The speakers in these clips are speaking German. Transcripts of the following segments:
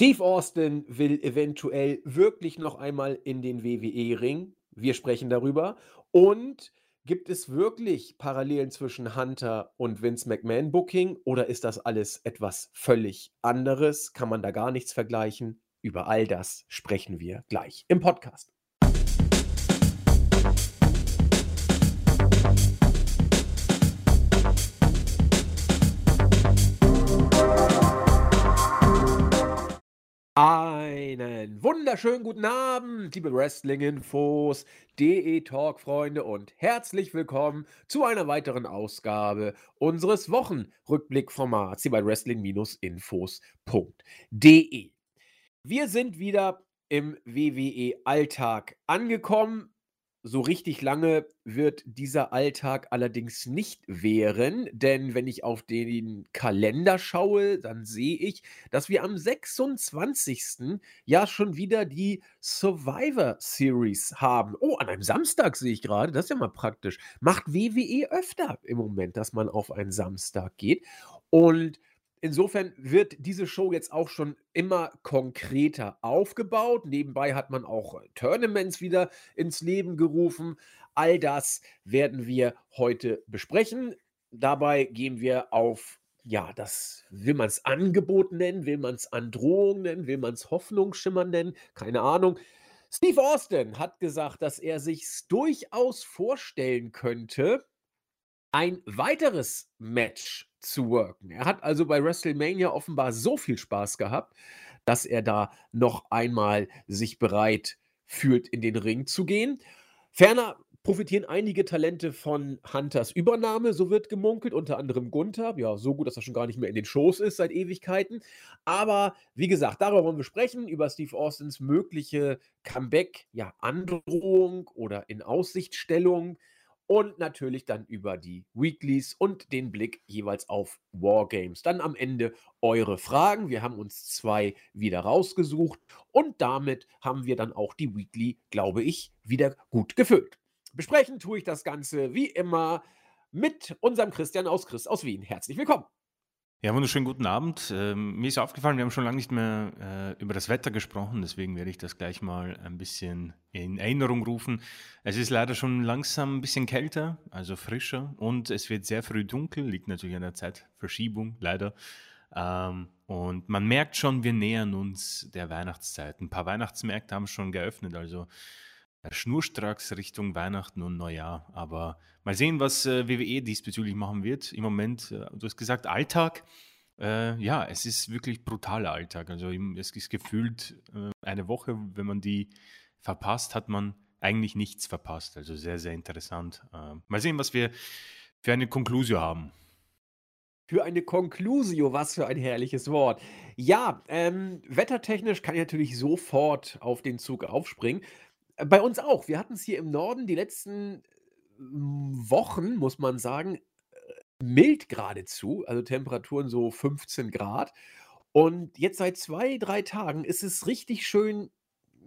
Steve Austin will eventuell wirklich noch einmal in den WWE-Ring. Wir sprechen darüber. Und gibt es wirklich Parallelen zwischen Hunter und Vince McMahon Booking oder ist das alles etwas völlig anderes? Kann man da gar nichts vergleichen? Über all das sprechen wir gleich im Podcast. Einen wunderschönen guten Abend, liebe Wrestling-Infos, DE-Talk-Freunde und herzlich willkommen zu einer weiteren Ausgabe unseres Wochenrückblick-Formats hier bei Wrestling-Infos.de. Wir sind wieder im WWE-Alltag angekommen so richtig lange wird dieser Alltag allerdings nicht währen, denn wenn ich auf den Kalender schaue, dann sehe ich, dass wir am 26. ja schon wieder die Survivor Series haben. Oh, an einem Samstag sehe ich gerade, das ist ja mal praktisch. Macht WWE öfter im Moment, dass man auf einen Samstag geht. Und Insofern wird diese Show jetzt auch schon immer konkreter aufgebaut. Nebenbei hat man auch äh, Tournaments wieder ins Leben gerufen. All das werden wir heute besprechen. Dabei gehen wir auf, ja, das will man es Angebot nennen, will man es Androhung nennen, will man es Hoffnungsschimmer nennen, keine Ahnung. Steve Austin hat gesagt, dass er sich durchaus vorstellen könnte, ein weiteres Match zu worken. Er hat also bei WrestleMania offenbar so viel Spaß gehabt, dass er da noch einmal sich bereit fühlt, in den Ring zu gehen. Ferner profitieren einige Talente von Hunters Übernahme, so wird gemunkelt, unter anderem Gunther. Ja, so gut, dass er schon gar nicht mehr in den Shows ist seit Ewigkeiten. Aber wie gesagt, darüber wollen wir sprechen, über Steve Austins mögliche Comeback, ja, Androhung oder in Aussichtstellung und natürlich dann über die Weeklies und den Blick jeweils auf Wargames. Dann am Ende eure Fragen. Wir haben uns zwei wieder rausgesucht und damit haben wir dann auch die Weekly, glaube ich, wieder gut gefüllt. Besprechen tue ich das Ganze wie immer mit unserem Christian aus Chris aus Wien. Herzlich willkommen. Ja, wunderschönen guten Abend. Ähm, mir ist aufgefallen, wir haben schon lange nicht mehr äh, über das Wetter gesprochen, deswegen werde ich das gleich mal ein bisschen in Erinnerung rufen. Es ist leider schon langsam ein bisschen kälter, also frischer und es wird sehr früh dunkel, liegt natürlich an der Zeitverschiebung, leider. Ähm, und man merkt schon, wir nähern uns der Weihnachtszeit. Ein paar Weihnachtsmärkte haben schon geöffnet, also schnurstracks Richtung Weihnachten und Neujahr. Aber mal sehen, was äh, WWE diesbezüglich machen wird. Im Moment, äh, du hast gesagt, Alltag. Äh, ja, es ist wirklich brutaler Alltag. Also es ist gefühlt äh, eine Woche, wenn man die verpasst, hat man eigentlich nichts verpasst. Also sehr, sehr interessant. Äh, mal sehen, was wir für eine Konklusio haben. Für eine Conclusio, was für ein herrliches Wort. Ja, ähm, wettertechnisch kann ich natürlich sofort auf den Zug aufspringen. Bei uns auch. Wir hatten es hier im Norden die letzten hm, Wochen, muss man sagen, äh, mild geradezu, also Temperaturen so 15 Grad. Und jetzt seit zwei, drei Tagen ist es richtig schön,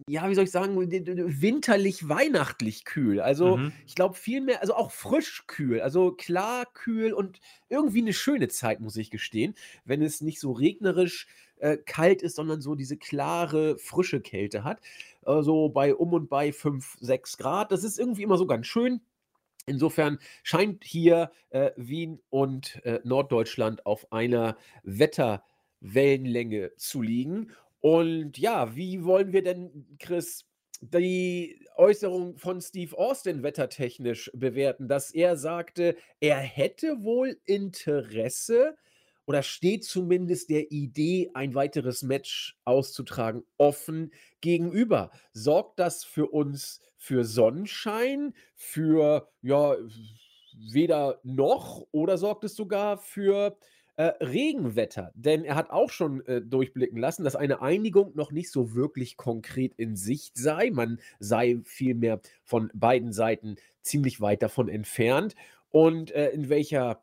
ja, wie soll ich sagen, winterlich, weihnachtlich kühl. Also Mhm. ich glaube viel mehr, also auch frisch kühl, also klar kühl und irgendwie eine schöne Zeit, muss ich gestehen, wenn es nicht so regnerisch äh, kalt ist, sondern so diese klare, frische Kälte hat. Äh, so bei um und bei 5, 6 Grad. Das ist irgendwie immer so ganz schön. Insofern scheint hier äh, Wien und äh, Norddeutschland auf einer Wetterwellenlänge zu liegen. Und ja, wie wollen wir denn, Chris, die Äußerung von Steve Austin wettertechnisch bewerten, dass er sagte, er hätte wohl Interesse oder steht zumindest der Idee, ein weiteres Match auszutragen, offen gegenüber. Sorgt das für uns für Sonnenschein, für ja, weder noch oder sorgt es sogar für äh, Regenwetter? Denn er hat auch schon äh, durchblicken lassen, dass eine Einigung noch nicht so wirklich konkret in Sicht sei. Man sei vielmehr von beiden Seiten ziemlich weit davon entfernt. Und äh, in welcher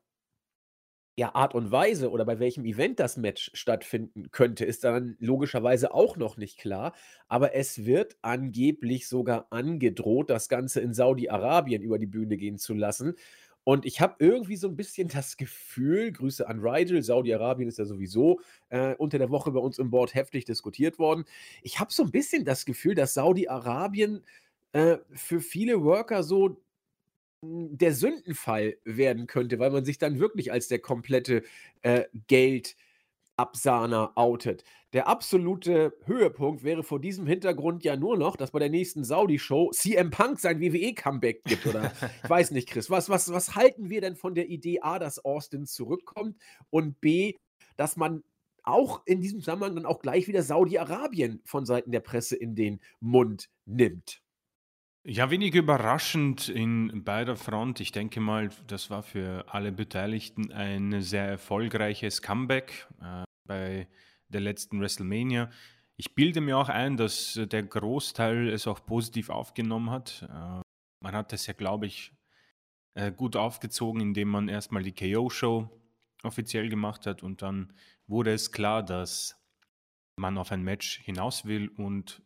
ja, Art und Weise oder bei welchem Event das Match stattfinden könnte, ist dann logischerweise auch noch nicht klar. Aber es wird angeblich sogar angedroht, das Ganze in Saudi-Arabien über die Bühne gehen zu lassen. Und ich habe irgendwie so ein bisschen das Gefühl Grüße an Rigel, Saudi-Arabien ist ja sowieso, äh, unter der Woche bei uns im Board heftig diskutiert worden. Ich habe so ein bisschen das Gefühl, dass Saudi-Arabien, äh, für viele Worker so der Sündenfall werden könnte, weil man sich dann wirklich als der komplette, äh, Geld Absahner outet. Der absolute Höhepunkt wäre vor diesem Hintergrund ja nur noch, dass bei der nächsten Saudi-Show CM Punk sein WWE-Comeback gibt oder ich weiß nicht, Chris. Was, was, was halten wir denn von der Idee A, dass Austin zurückkommt und B, dass man auch in diesem Zusammenhang dann auch gleich wieder Saudi-Arabien von Seiten der Presse in den Mund nimmt? Ja, wenig überraschend in beider Front. Ich denke mal, das war für alle Beteiligten ein sehr erfolgreiches Comeback. Äh, bei der letzten WrestleMania. Ich bilde mir auch ein, dass der Großteil es auch positiv aufgenommen hat. Äh, man hat es ja, glaube ich, äh, gut aufgezogen, indem man erstmal die KO-Show offiziell gemacht hat und dann wurde es klar, dass man auf ein Match hinaus will und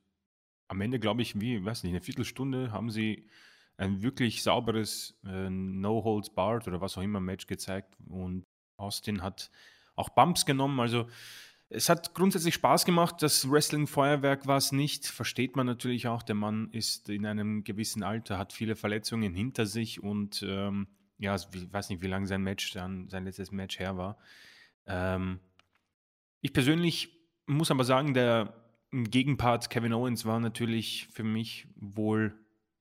am Ende, glaube ich, wie, weiß nicht, eine Viertelstunde haben sie ein wirklich sauberes äh, No Holds Barred oder was auch immer Match gezeigt und Austin hat auch Bumps genommen. Also es hat grundsätzlich Spaß gemacht. Das Wrestling-Feuerwerk war es nicht. Versteht man natürlich auch. Der Mann ist in einem gewissen Alter, hat viele Verletzungen hinter sich und ähm, ja, ich weiß nicht, wie lange sein Match dann, sein letztes Match her war. Ähm, ich persönlich muss aber sagen, der Gegenpart Kevin Owens war natürlich für mich wohl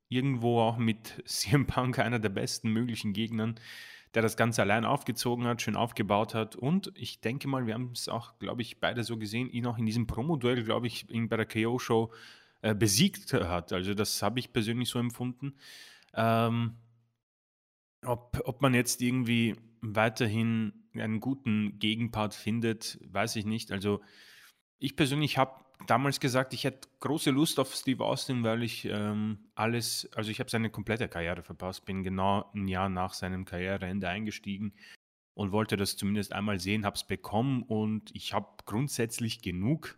irgendwo auch mit CM Punk einer der besten möglichen Gegnern der das Ganze allein aufgezogen hat, schön aufgebaut hat. Und ich denke mal, wir haben es auch, glaube ich, beide so gesehen, ihn auch in diesem Promo-Duell, glaube ich, bei der KO-Show äh, besiegt hat. Also das habe ich persönlich so empfunden. Ähm, ob, ob man jetzt irgendwie weiterhin einen guten Gegenpart findet, weiß ich nicht. Also ich persönlich habe damals gesagt, ich hätte große Lust auf Steve Austin, weil ich ähm, alles, also ich habe seine komplette Karriere verpasst, bin genau ein Jahr nach seinem Karriereende eingestiegen und wollte das zumindest einmal sehen, habe es bekommen und ich habe grundsätzlich genug.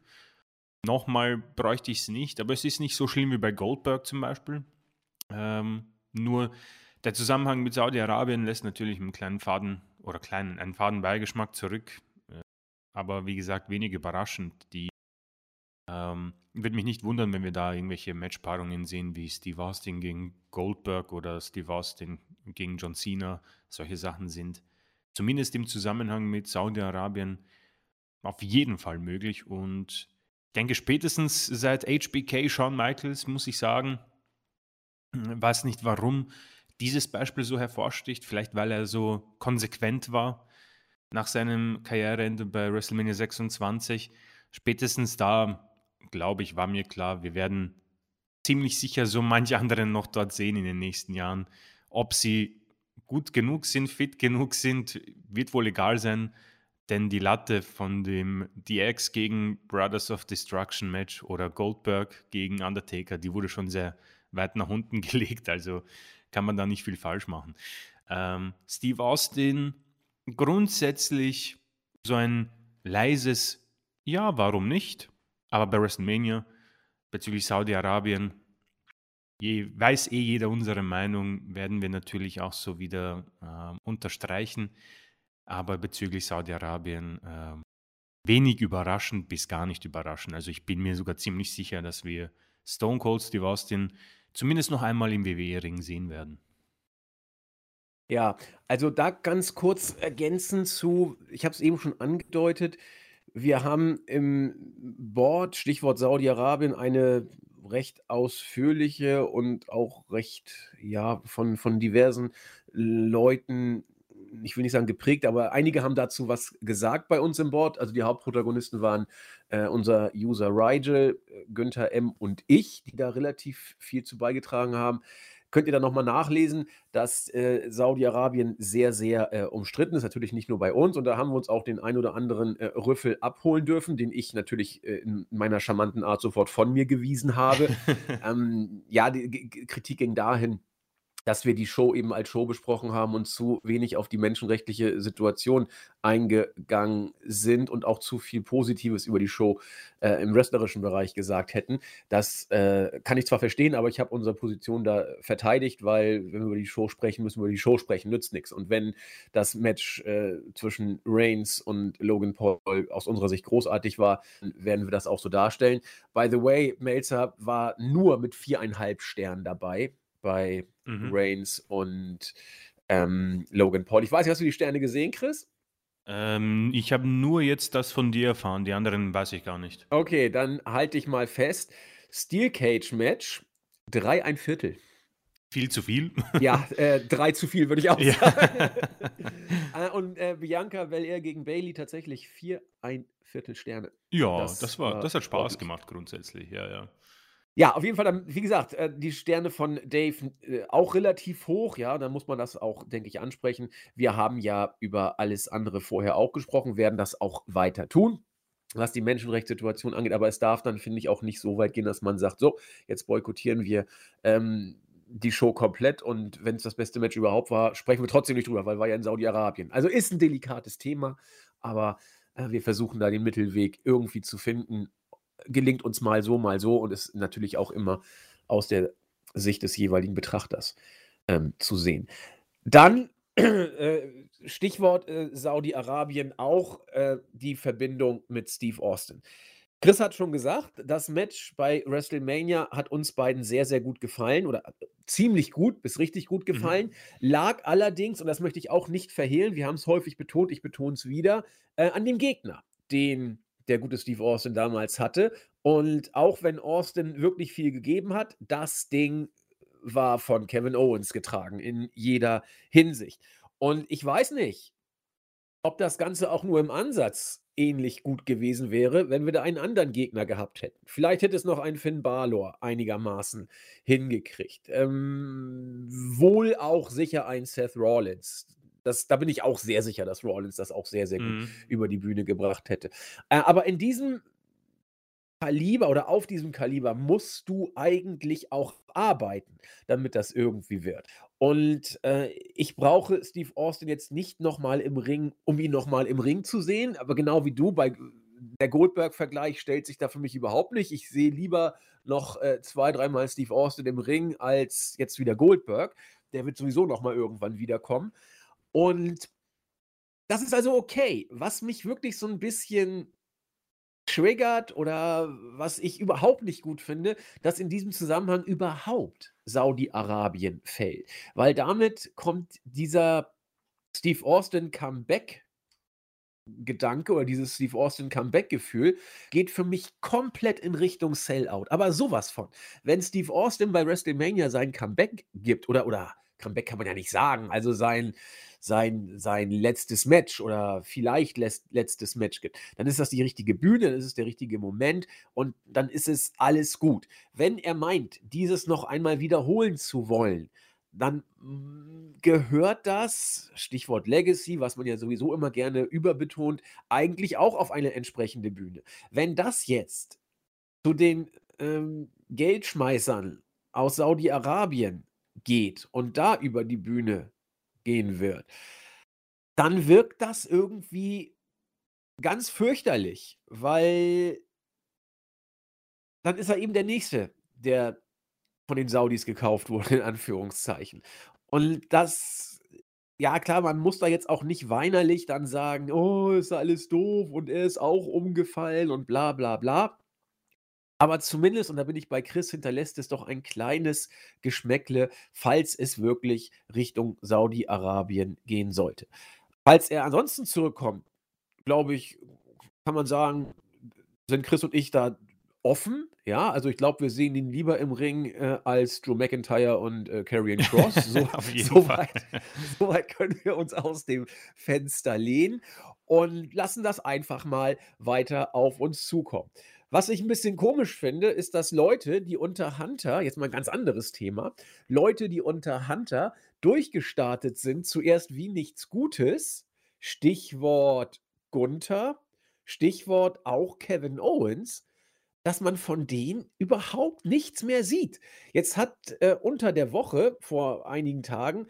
Nochmal bräuchte ich es nicht, aber es ist nicht so schlimm wie bei Goldberg zum Beispiel. Ähm, nur der Zusammenhang mit Saudi-Arabien lässt natürlich einen kleinen Faden oder kleinen, einen Fadenbeigeschmack zurück. Äh, aber wie gesagt, wenig überraschend. Die ähm, würde mich nicht wundern, wenn wir da irgendwelche Matchpaarungen sehen wie Steve Austin gegen Goldberg oder Steve Austin gegen John Cena. Solche Sachen sind zumindest im Zusammenhang mit Saudi-Arabien auf jeden Fall möglich. Und ich denke, spätestens seit HBK Shawn Michaels, muss ich sagen, weiß nicht warum dieses Beispiel so hervorsticht. Vielleicht weil er so konsequent war nach seinem Karriereende bei WrestleMania 26. Spätestens da glaube ich, war mir klar, wir werden ziemlich sicher so manche anderen noch dort sehen in den nächsten Jahren. Ob sie gut genug sind, fit genug sind, wird wohl egal sein, denn die Latte von dem DX gegen Brothers of Destruction Match oder Goldberg gegen Undertaker, die wurde schon sehr weit nach unten gelegt, also kann man da nicht viel falsch machen. Ähm, Steve Austin, grundsätzlich so ein leises Ja, warum nicht? Aber bei WrestleMania bezüglich Saudi-Arabien weiß eh jeder unsere Meinung, werden wir natürlich auch so wieder äh, unterstreichen. Aber bezüglich Saudi-Arabien äh, wenig überraschend bis gar nicht überraschend. Also ich bin mir sogar ziemlich sicher, dass wir Stone Cold Steve Austin zumindest noch einmal im WWE-Ring sehen werden. Ja, also da ganz kurz ergänzend zu, ich habe es eben schon angedeutet, wir haben im Board, Stichwort Saudi-Arabien, eine recht ausführliche und auch recht, ja, von, von diversen Leuten, ich will nicht sagen geprägt, aber einige haben dazu was gesagt bei uns im Board. Also die Hauptprotagonisten waren äh, unser User Rigel, Günther M. und ich, die da relativ viel zu beigetragen haben könnt ihr dann nochmal nachlesen, dass äh, Saudi-Arabien sehr, sehr äh, umstritten ist. Natürlich nicht nur bei uns. Und da haben wir uns auch den ein oder anderen äh, Rüffel abholen dürfen, den ich natürlich äh, in meiner charmanten Art sofort von mir gewiesen habe. ähm, ja, die G Kritik ging dahin, dass wir die Show eben als Show besprochen haben und zu wenig auf die menschenrechtliche Situation eingegangen sind und auch zu viel Positives über die Show äh, im wrestlerischen Bereich gesagt hätten. Das äh, kann ich zwar verstehen, aber ich habe unsere Position da verteidigt, weil wenn wir über die Show sprechen, müssen wir über die Show sprechen, nützt nichts. Und wenn das Match äh, zwischen Reigns und Logan Paul aus unserer Sicht großartig war, werden wir das auch so darstellen. By the way, Melzer war nur mit viereinhalb Sternen dabei bei mhm. Reigns und ähm, Logan Paul. Ich weiß nicht, hast du die Sterne gesehen, Chris? Ähm, ich habe nur jetzt das von dir erfahren, die anderen weiß ich gar nicht. Okay, dann halte ich mal fest. Steel Cage Match, drei ein Viertel. Viel zu viel? Ja, äh, drei zu viel, würde ich auch sagen. äh, und äh, Bianca Belair gegen Bailey tatsächlich vier ein Viertel Sterne. Ja, das, das war, das hat Spaß gemacht grundsätzlich, ja, ja. Ja, auf jeden Fall dann, wie gesagt, äh, die Sterne von Dave äh, auch relativ hoch, ja, dann muss man das auch, denke ich, ansprechen. Wir haben ja über alles andere vorher auch gesprochen, werden das auch weiter tun, was die Menschenrechtssituation angeht, aber es darf dann, finde ich, auch nicht so weit gehen, dass man sagt, so, jetzt boykottieren wir ähm, die Show komplett und wenn es das beste Match überhaupt war, sprechen wir trotzdem nicht drüber, weil war ja in Saudi-Arabien. Also ist ein delikates Thema, aber äh, wir versuchen da den Mittelweg irgendwie zu finden gelingt uns mal so, mal so und ist natürlich auch immer aus der Sicht des jeweiligen Betrachters ähm, zu sehen. Dann äh, Stichwort äh, Saudi-Arabien auch äh, die Verbindung mit Steve Austin. Chris hat schon gesagt, das Match bei WrestleMania hat uns beiden sehr, sehr gut gefallen oder äh, ziemlich gut bis richtig gut mhm. gefallen. Mhm. Lag allerdings, und das möchte ich auch nicht verhehlen, wir haben es häufig betont, ich betone es wieder, äh, an dem Gegner, den der gute Steve Austin damals hatte. Und auch wenn Austin wirklich viel gegeben hat, das Ding war von Kevin Owens getragen in jeder Hinsicht. Und ich weiß nicht, ob das Ganze auch nur im Ansatz ähnlich gut gewesen wäre, wenn wir da einen anderen Gegner gehabt hätten. Vielleicht hätte es noch ein Finn Balor einigermaßen hingekriegt. Ähm, wohl auch sicher ein Seth Rollins. Das, da bin ich auch sehr sicher, dass Rollins das auch sehr, sehr gut mhm. über die Bühne gebracht hätte. Äh, aber in diesem Kaliber oder auf diesem Kaliber musst du eigentlich auch arbeiten, damit das irgendwie wird. Und äh, ich brauche Steve Austin jetzt nicht nochmal im Ring, um ihn nochmal im Ring zu sehen, aber genau wie du, bei der Goldberg-Vergleich stellt sich da für mich überhaupt nicht. Ich sehe lieber noch äh, zwei, dreimal Steve Austin im Ring als jetzt wieder Goldberg. Der wird sowieso nochmal irgendwann wiederkommen. Und das ist also okay. Was mich wirklich so ein bisschen triggert oder was ich überhaupt nicht gut finde, dass in diesem Zusammenhang überhaupt Saudi-Arabien fällt. Weil damit kommt dieser Steve Austin Comeback Gedanke oder dieses Steve Austin Comeback-Gefühl geht für mich komplett in Richtung Sellout. Aber sowas von. Wenn Steve Austin bei WrestleMania sein Comeback gibt oder, oder Comeback kann man ja nicht sagen, also sein, sein, sein letztes Match oder vielleicht letztes Match gibt, dann ist das die richtige Bühne, dann ist es der richtige Moment und dann ist es alles gut. Wenn er meint, dieses noch einmal wiederholen zu wollen, dann mm, gehört das, Stichwort Legacy, was man ja sowieso immer gerne überbetont, eigentlich auch auf eine entsprechende Bühne. Wenn das jetzt zu den ähm, Geldschmeißern aus Saudi-Arabien geht und da über die Bühne gehen wird, dann wirkt das irgendwie ganz fürchterlich, weil dann ist er eben der Nächste, der von den Saudis gekauft wurde, in Anführungszeichen. Und das, ja klar, man muss da jetzt auch nicht weinerlich dann sagen, oh, ist alles doof und er ist auch umgefallen und bla bla bla. Aber zumindest, und da bin ich bei Chris, hinterlässt es doch ein kleines Geschmäckle, falls es wirklich Richtung Saudi-Arabien gehen sollte. Falls er ansonsten zurückkommt, glaube ich, kann man sagen, sind Chris und ich da offen. Ja, also ich glaube, wir sehen ihn lieber im Ring äh, als Drew McIntyre und äh, Karrion Cross. So, so. Weit, so weit können wir uns aus dem Fenster lehnen und lassen das einfach mal weiter auf uns zukommen. Was ich ein bisschen komisch finde, ist, dass Leute, die unter Hunter, jetzt mal ein ganz anderes Thema, Leute, die unter Hunter durchgestartet sind, zuerst wie nichts Gutes, Stichwort Gunther, Stichwort auch Kevin Owens, dass man von denen überhaupt nichts mehr sieht. Jetzt hat äh, unter der Woche, vor einigen Tagen,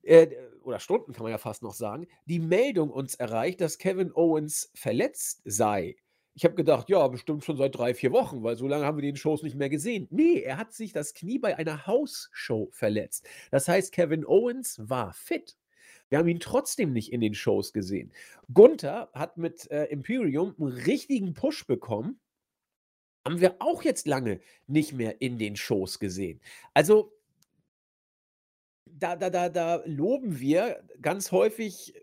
äh, oder Stunden kann man ja fast noch sagen, die Meldung uns erreicht, dass Kevin Owens verletzt sei. Ich habe gedacht, ja, bestimmt schon seit drei, vier Wochen, weil so lange haben wir den Shows nicht mehr gesehen. Nee, er hat sich das Knie bei einer Hausshow verletzt. Das heißt, Kevin Owens war fit. Wir haben ihn trotzdem nicht in den Shows gesehen. Gunther hat mit äh, Imperium einen richtigen Push bekommen. Haben wir auch jetzt lange nicht mehr in den Shows gesehen. Also, da, da, da, da loben wir ganz häufig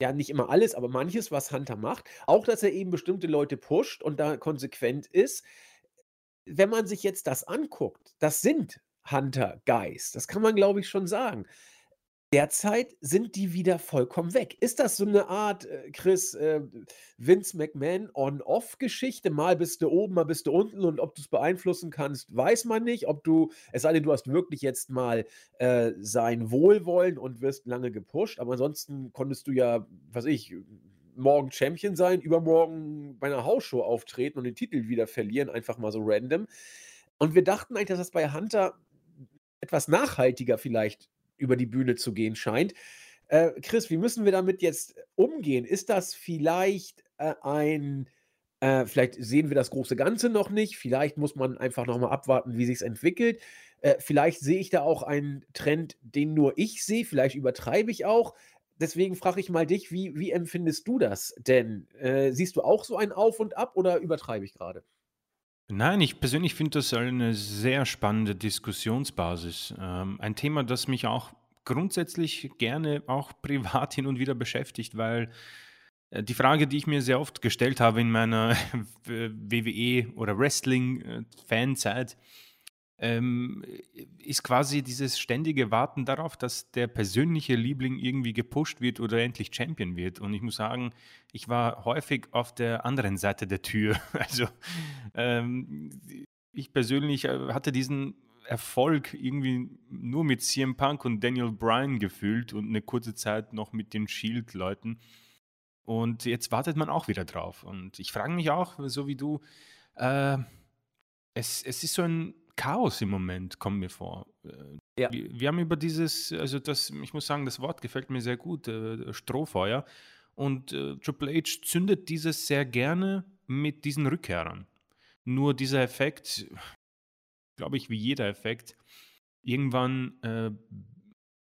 ja, nicht immer alles, aber manches, was Hunter macht. Auch, dass er eben bestimmte Leute pusht und da konsequent ist. Wenn man sich jetzt das anguckt, das sind Hunter-Guys. Das kann man, glaube ich, schon sagen. Derzeit sind die wieder vollkommen weg. Ist das so eine Art, äh, Chris, äh, Vince McMahon On-Off-Geschichte? Mal bist du oben, mal bist du unten und ob du es beeinflussen kannst, weiß man nicht. Ob du, es sei denn, du hast wirklich jetzt mal äh, sein Wohlwollen und wirst lange gepusht, aber ansonsten konntest du ja, was ich, morgen Champion sein, übermorgen bei einer Hausshow auftreten und den Titel wieder verlieren, einfach mal so random. Und wir dachten eigentlich, dass das bei Hunter etwas nachhaltiger vielleicht über die Bühne zu gehen scheint. Äh, Chris, wie müssen wir damit jetzt umgehen? Ist das vielleicht äh, ein, äh, vielleicht sehen wir das große Ganze noch nicht, vielleicht muss man einfach nochmal abwarten, wie sich entwickelt. Äh, vielleicht sehe ich da auch einen Trend, den nur ich sehe, vielleicht übertreibe ich auch. Deswegen frage ich mal dich, wie, wie empfindest du das denn? Äh, siehst du auch so ein Auf und Ab oder übertreibe ich gerade? Nein, ich persönlich finde das eine sehr spannende Diskussionsbasis. Ähm, ein Thema, das mich auch grundsätzlich gerne auch privat hin und wieder beschäftigt, weil äh, die Frage, die ich mir sehr oft gestellt habe in meiner WWE oder Wrestling-Fanzeit, ähm, ist quasi dieses ständige Warten darauf, dass der persönliche Liebling irgendwie gepusht wird oder endlich Champion wird. Und ich muss sagen, ich war häufig auf der anderen Seite der Tür. Also ähm, ich persönlich äh, hatte diesen Erfolg irgendwie nur mit CM Punk und Daniel Bryan gefühlt und eine kurze Zeit noch mit den Shield-Leuten. Und jetzt wartet man auch wieder drauf. Und ich frage mich auch, so wie du, äh, es, es ist so ein Chaos im Moment, kommt mir vor. Äh, ja. Wir, wir, haben über dieses, also das, ich muss sagen, das Wort gefällt mir sehr gut, äh, Strohfeuer. Und äh, Triple H zündet dieses sehr gerne mit diesen Rückkehrern. Nur dieser Effekt, glaube ich, wie jeder Effekt, irgendwann äh,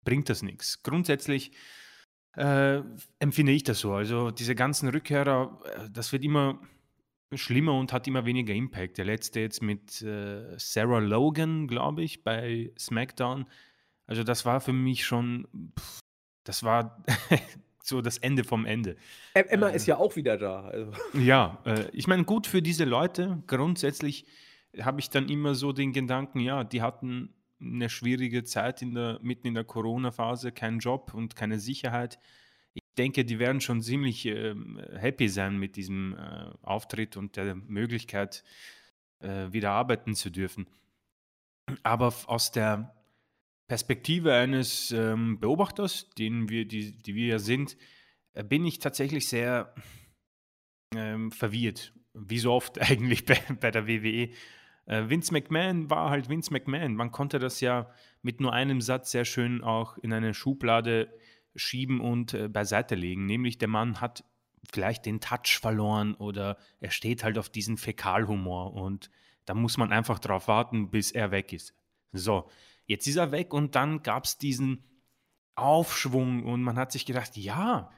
bringt das nichts. Grundsätzlich äh, empfinde ich das so. Also diese ganzen Rückkehrer, äh, das wird immer schlimmer und hat immer weniger Impact. Der letzte jetzt mit äh, Sarah Logan, glaube ich, bei SmackDown. Also das war für mich schon, pff, das war so das Ende vom Ende. Emma äh, ist ja auch wieder da. Also. Ja, äh, ich meine, gut für diese Leute. Grundsätzlich habe ich dann immer so den Gedanken, ja, die hatten eine schwierige Zeit in der, mitten in der Corona-Phase, keinen Job und keine Sicherheit denke, die werden schon ziemlich äh, happy sein mit diesem äh, Auftritt und der Möglichkeit, äh, wieder arbeiten zu dürfen. Aber aus der Perspektive eines ähm, Beobachters, den wir, die, die wir ja sind, äh, bin ich tatsächlich sehr ähm, verwirrt. Wie so oft eigentlich bei, bei der WWE. Äh, Vince McMahon war halt Vince McMahon. Man konnte das ja mit nur einem Satz sehr schön auch in eine Schublade schieben und äh, beiseite legen. Nämlich der Mann hat vielleicht den Touch verloren oder er steht halt auf diesen Fäkalhumor und da muss man einfach drauf warten, bis er weg ist. So, jetzt ist er weg und dann gab es diesen Aufschwung und man hat sich gedacht, ja,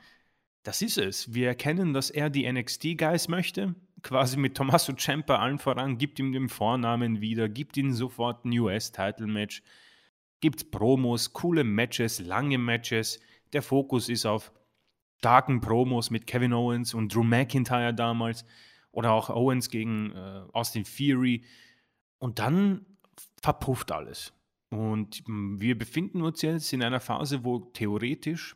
das ist es. Wir erkennen, dass er die NXT-Guys möchte, quasi mit Tommaso Ciampa allen voran, gibt ihm den Vornamen wieder, gibt ihm sofort ein US-Title-Match, gibt Promos, coole Matches, lange Matches, der Fokus ist auf starken Promos mit Kevin Owens und Drew McIntyre damals oder auch Owens gegen äh, Austin Theory. Und dann verpufft alles. Und hm, wir befinden uns jetzt in einer Phase, wo theoretisch,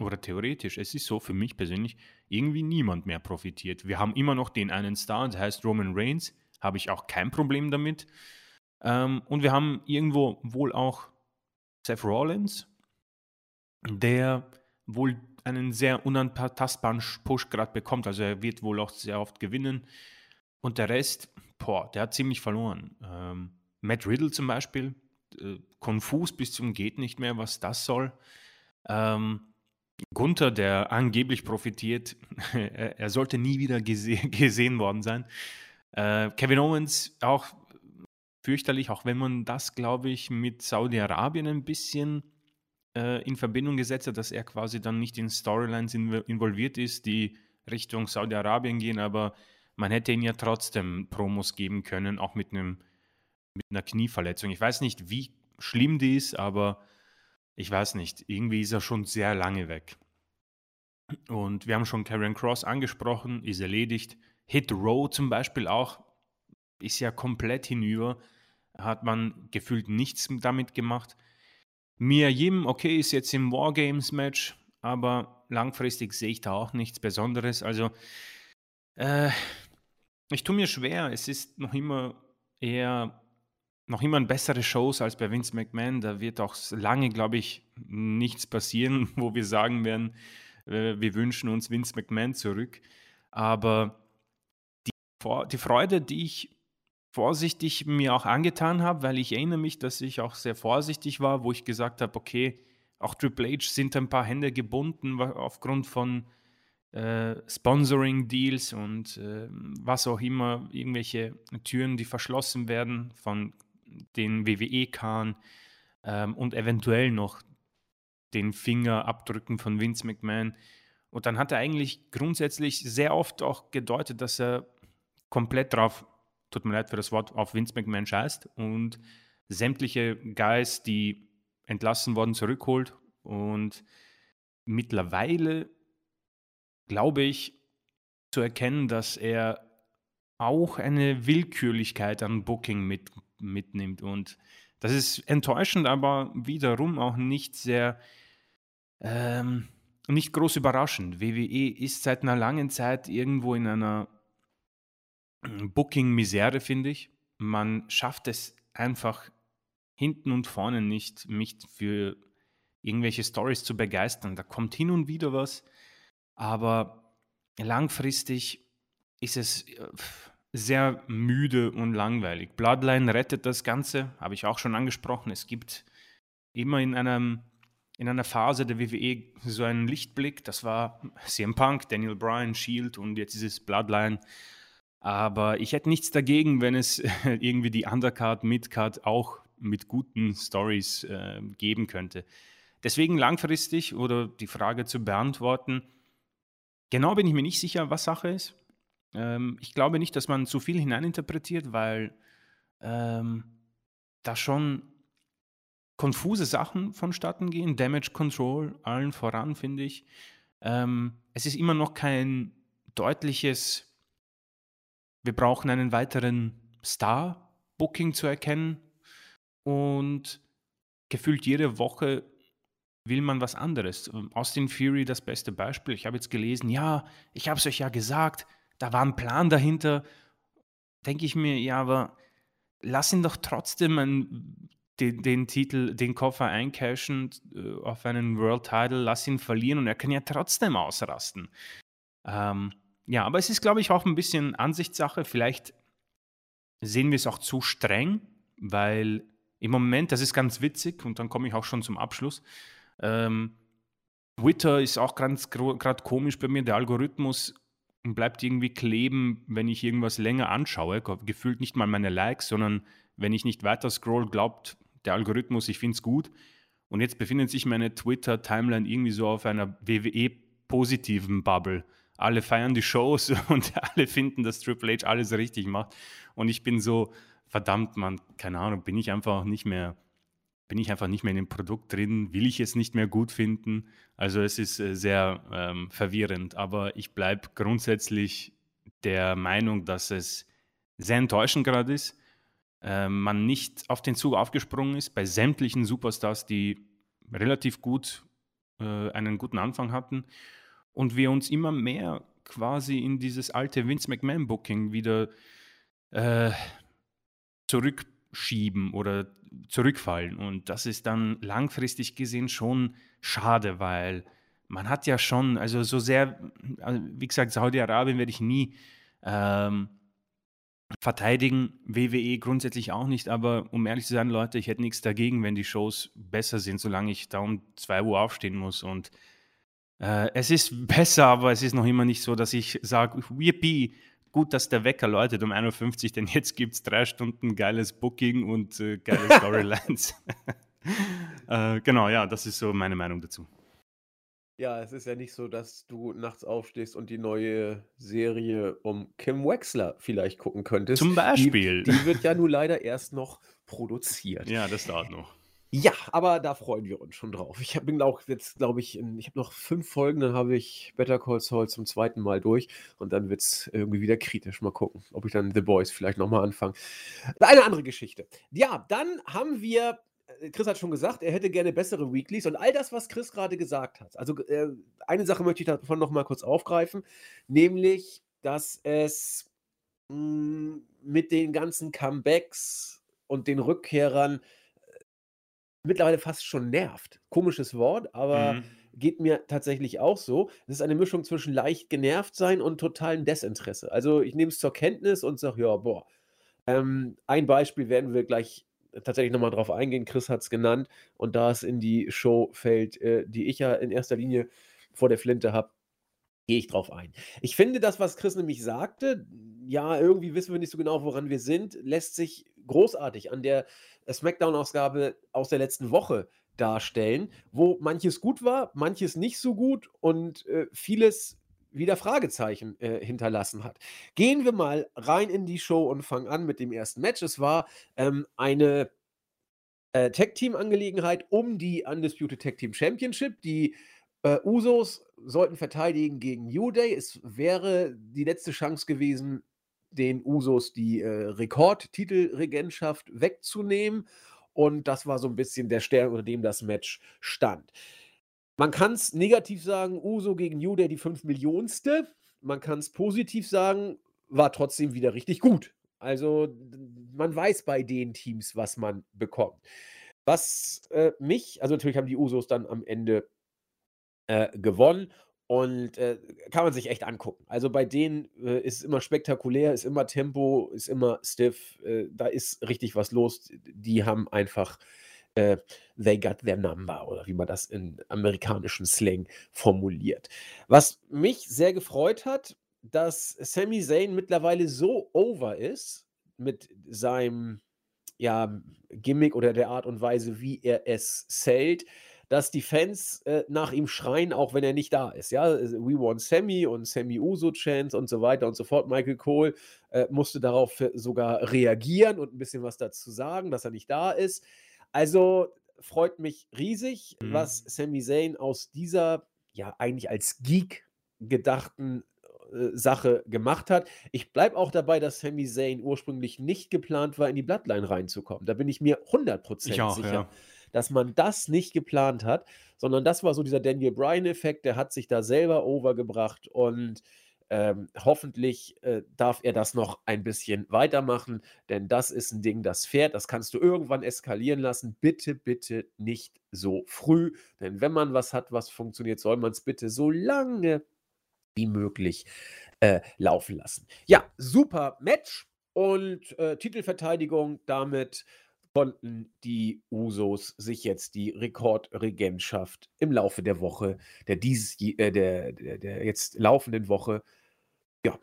oder theoretisch, es ist so für mich persönlich, irgendwie niemand mehr profitiert. Wir haben immer noch den einen Star, der heißt Roman Reigns, habe ich auch kein Problem damit. Ähm, und wir haben irgendwo wohl auch Seth Rollins, der wohl einen sehr unantastbaren Push gerade bekommt. Also er wird wohl auch sehr oft gewinnen. Und der Rest, boah, der hat ziemlich verloren. Ähm, Matt Riddle zum Beispiel, äh, konfus bis zum geht nicht mehr, was das soll. Ähm, Gunther, der angeblich profitiert, er, sollte nie wieder gese gesehen worden sein. Äh, Kevin Owens auch fürchterlich, auch wenn man das, glaube ich, mit Saudi-Arabien ein bisschen äh, in Verbindung gesetzt hat, dass er quasi dann nicht in Storylines involviert ist, die Richtung Saudi-Arabien gehen, aber man hätte ihn ja trotzdem Promos geben können, auch mit einem mit einer Knieverletzung. Ich weiß nicht, wie schlimm die ist, aber ich weiß nicht, irgendwie ist er schon sehr lange weg. Und wir haben schon Karen Cross angesprochen, ist erledigt. Hit Row zum Beispiel auch, ist ja komplett hinüber. Hat man gefühlt nichts damit gemacht. Mia Yim, okay, ist jetzt im Wargames-Match, aber langfristig sehe ich da auch nichts Besonderes. Also, äh, ich tue mir schwer. Es ist noch immer eher noch immer bessere Shows als bei Vince McMahon. Da wird auch lange, glaube ich, nichts passieren, wo wir sagen werden, äh, wir wünschen uns Vince McMahon zurück. Aber die, die Freude, die ich vorsichtig mir auch angetan habe, weil ich erinnere mich, dass ich auch sehr vorsichtig war, wo ich gesagt habe, okay, auch Triple H sind ein paar Hände gebunden aufgrund von äh, Sponsoring-Deals und äh, was auch immer, irgendwelche Türen, die verschlossen werden von den WWE-Kahn ähm, und eventuell noch den Fingerabdrücken von Vince McMahon. Und dann hat er eigentlich grundsätzlich sehr oft auch gedeutet, dass er komplett drauf, tut mir leid für das Wort, auf Vince McMahon scheißt und sämtliche Guys, die entlassen worden, zurückholt. Und mittlerweile glaube ich zu erkennen, dass er auch eine Willkürlichkeit an Booking mit, mitnimmt. Und das ist enttäuschend, aber wiederum auch nicht sehr, ähm, nicht groß überraschend. WWE ist seit einer langen Zeit irgendwo in einer Booking-Misere, finde ich. Man schafft es einfach hinten und vorne nicht, mich für irgendwelche Stories zu begeistern. Da kommt hin und wieder was, aber langfristig ist es äh, sehr müde und langweilig. Bloodline rettet das Ganze, habe ich auch schon angesprochen. Es gibt immer in, einem, in einer Phase der WWE so einen Lichtblick. Das war CM Punk, Daniel Bryan, Shield und jetzt ist es Bloodline. Aber ich hätte nichts dagegen, wenn es irgendwie die Undercard, Midcard auch mit guten Stories äh, geben könnte. Deswegen langfristig oder die Frage zu beantworten, genau bin ich mir nicht sicher, was Sache ist. Ähm, ich glaube nicht, dass man zu viel hineininterpretiert, weil ähm, da schon konfuse Sachen vonstatten gehen. Damage Control allen voran, finde ich. Ähm, es ist immer noch kein deutliches, wir brauchen einen weiteren Star-Booking zu erkennen. Und gefühlt jede Woche will man was anderes. Austin Fury das beste Beispiel. Ich habe jetzt gelesen, ja, ich habe es euch ja gesagt, da war ein Plan dahinter. Denke ich mir, ja, aber lass ihn doch trotzdem ein, den, den, Titel, den Koffer eincashen äh, auf einen World Title, lass ihn verlieren und er kann ja trotzdem ausrasten. Ähm, ja, aber es ist, glaube ich, auch ein bisschen Ansichtssache. Vielleicht sehen wir es auch zu streng, weil im Moment, das ist ganz witzig und dann komme ich auch schon zum Abschluss. Ähm, Twitter ist auch gerade komisch bei mir. Der Algorithmus bleibt irgendwie kleben, wenn ich irgendwas länger anschaue. Gefühlt nicht mal meine Likes, sondern wenn ich nicht weiter scroll, glaubt der Algorithmus, ich finde es gut. Und jetzt befindet sich meine Twitter-Timeline irgendwie so auf einer WWE-positiven Bubble. Alle feiern die Shows und alle finden, dass Triple H alles richtig macht. Und ich bin so, verdammt, man, keine Ahnung, bin ich einfach nicht mehr bin ich einfach nicht mehr in dem Produkt drin, will ich es nicht mehr gut finden. Also es ist äh, sehr ähm, verwirrend, aber ich bleibe grundsätzlich der Meinung, dass es sehr enttäuschend gerade ist. Äh, man nicht auf den Zug aufgesprungen ist bei sämtlichen Superstars, die relativ gut äh, einen guten Anfang hatten und wir uns immer mehr quasi in dieses alte Vince McMahon Booking wieder äh, zurückschieben oder zurückfallen. Und das ist dann langfristig gesehen schon schade, weil man hat ja schon, also so sehr, also wie gesagt, Saudi-Arabien werde ich nie ähm, verteidigen WWE grundsätzlich auch nicht, aber um ehrlich zu sein, Leute, ich hätte nichts dagegen, wenn die Shows besser sind, solange ich da um 2 Uhr aufstehen muss. Und äh, es ist besser, aber es ist noch immer nicht so, dass ich sage, yippie, gut, dass der Wecker läutet um 1.50 Uhr, denn jetzt gibt es drei Stunden geiles Booking und äh, geile Storylines. äh, genau, ja, das ist so meine Meinung dazu. Ja, es ist ja nicht so, dass du nachts aufstehst und die neue Serie um Kim Wexler vielleicht gucken könntest. Zum Beispiel. Die, die wird ja nun leider erst noch produziert. Ja, das dauert noch. Ja, aber da freuen wir uns schon drauf. Ich bin auch jetzt, glaube ich, in, ich habe noch fünf Folgen, dann habe ich Better Call Saul zum zweiten Mal durch und dann wird es irgendwie wieder kritisch. Mal gucken, ob ich dann The Boys vielleicht nochmal anfange. Eine andere Geschichte. Ja, dann haben wir äh, Chris hat schon gesagt, er hätte gerne bessere Weeklies und all das, was Chris gerade gesagt hat. Also äh, eine Sache möchte ich davon noch mal kurz aufgreifen, nämlich, dass es mh, hm, mit den ganzen Comebacks und den Rückkehrern mittlerweile fast schon nervt. Komisches Wort, aber mhm. geht mir tatsächlich auch so. Es ist eine Mischung zwischen leicht genervt sein und totalem Desinteresse. Also ich nehme es zur Kenntnis und sage, ja, boah. Ähm, ein Beispiel werden wir gleich tatsächlich nochmal drauf eingehen. Chris hat es genannt. Und da es in die Show fällt, äh, die ich ja in erster Linie vor der Flinte habe, gehe ich drauf ein. Ich finde das, was Chris nämlich sagte, ja, irgendwie wissen wir nicht so genau, woran wir sind, lässt sich großartig an der SmackDown-Ausgabe aus der letzten Woche darstellen, wo manches gut war, manches nicht so gut und äh, vieles wieder Fragezeichen äh, hinterlassen hat. Gehen wir mal rein in die Show und fangen an mit dem ersten Match. Es war ähm, eine äh, Tag-Team-Angelegenheit um die Undisputed Tag Team Championship. Die äh, Usos sollten verteidigen gegen New Day. Es wäre die letzte Chance gewesen, den Usos die äh, Rekordtitelregentschaft wegzunehmen. Und das war so ein bisschen der Stern, unter dem das Match stand. Man kann es negativ sagen, Uso gegen New Day die 5 Millionste. Man kann es positiv sagen, war trotzdem wieder richtig gut. Also man weiß bei den Teams, was man bekommt. Was äh, mich, also natürlich haben die Usos dann am Ende äh, gewonnen und äh, kann man sich echt angucken. Also bei denen äh, ist es immer spektakulär, ist immer Tempo, ist immer stiff, äh, da ist richtig was los. Die haben einfach äh, they got their number oder wie man das in amerikanischen Slang formuliert. Was mich sehr gefreut hat, dass Sami Zayn mittlerweile so over ist mit seinem ja, Gimmick oder der Art und Weise, wie er es zählt, dass die Fans äh, nach ihm schreien, auch wenn er nicht da ist. Ja, We want Sammy und Sammy Uso Chance und so weiter und so fort. Michael Cole äh, musste darauf sogar reagieren und ein bisschen was dazu sagen, dass er nicht da ist. Also freut mich riesig, mhm. was Sami Zayn aus dieser, ja, eigentlich als Geek gedachten äh, Sache gemacht hat. Ich bleibe auch dabei, dass Sami Zayn ursprünglich nicht geplant war, in die Bloodline reinzukommen. Da bin ich mir 100% auch, sicher, ja. Dass man das nicht geplant hat, sondern das war so dieser Daniel Bryan-Effekt, der hat sich da selber overgebracht und ähm, hoffentlich äh, darf er das noch ein bisschen weitermachen, denn das ist ein Ding, das fährt. Das kannst du irgendwann eskalieren lassen. Bitte, bitte nicht so früh, denn wenn man was hat, was funktioniert, soll man es bitte so lange wie möglich äh, laufen lassen. Ja, super Match und äh, Titelverteidigung damit konnten die Usos sich jetzt die Rekordregentschaft im Laufe der Woche, der, dieses, äh, der, der, der jetzt laufenden Woche ja,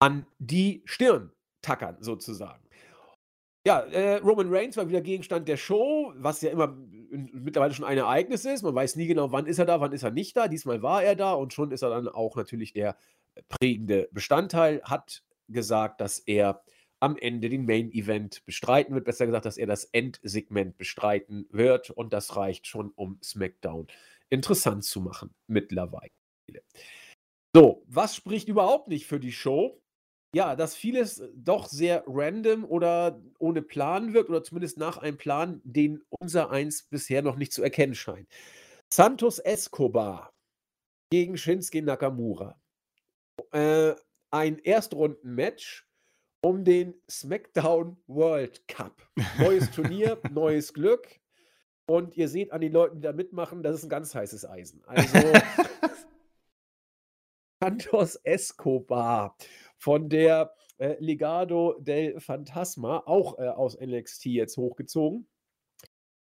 an die Stirn tackern, sozusagen. Ja, äh, Roman Reigns war wieder Gegenstand der Show, was ja immer mittlerweile schon ein Ereignis ist. Man weiß nie genau, wann ist er da, wann ist er nicht da. Diesmal war er da und schon ist er dann auch natürlich der prägende Bestandteil. Hat gesagt, dass er am Ende den Main Event bestreiten wird. Besser gesagt, dass er das Endsegment bestreiten wird. Und das reicht schon, um SmackDown interessant zu machen mittlerweile. So, was spricht überhaupt nicht für die Show? Ja, dass vieles doch sehr random oder ohne Plan wirkt oder zumindest nach einem Plan, den unser eins bisher noch nicht zu erkennen scheint. Santos Escobar gegen Shinsuke Nakamura. Äh, ein Erstrunden-Match um den SmackDown World Cup. Neues Turnier, neues Glück. Und ihr seht an den Leuten, die da mitmachen, das ist ein ganz heißes Eisen. Also Santos Escobar von der äh, Legado del Fantasma, auch äh, aus NXT jetzt hochgezogen.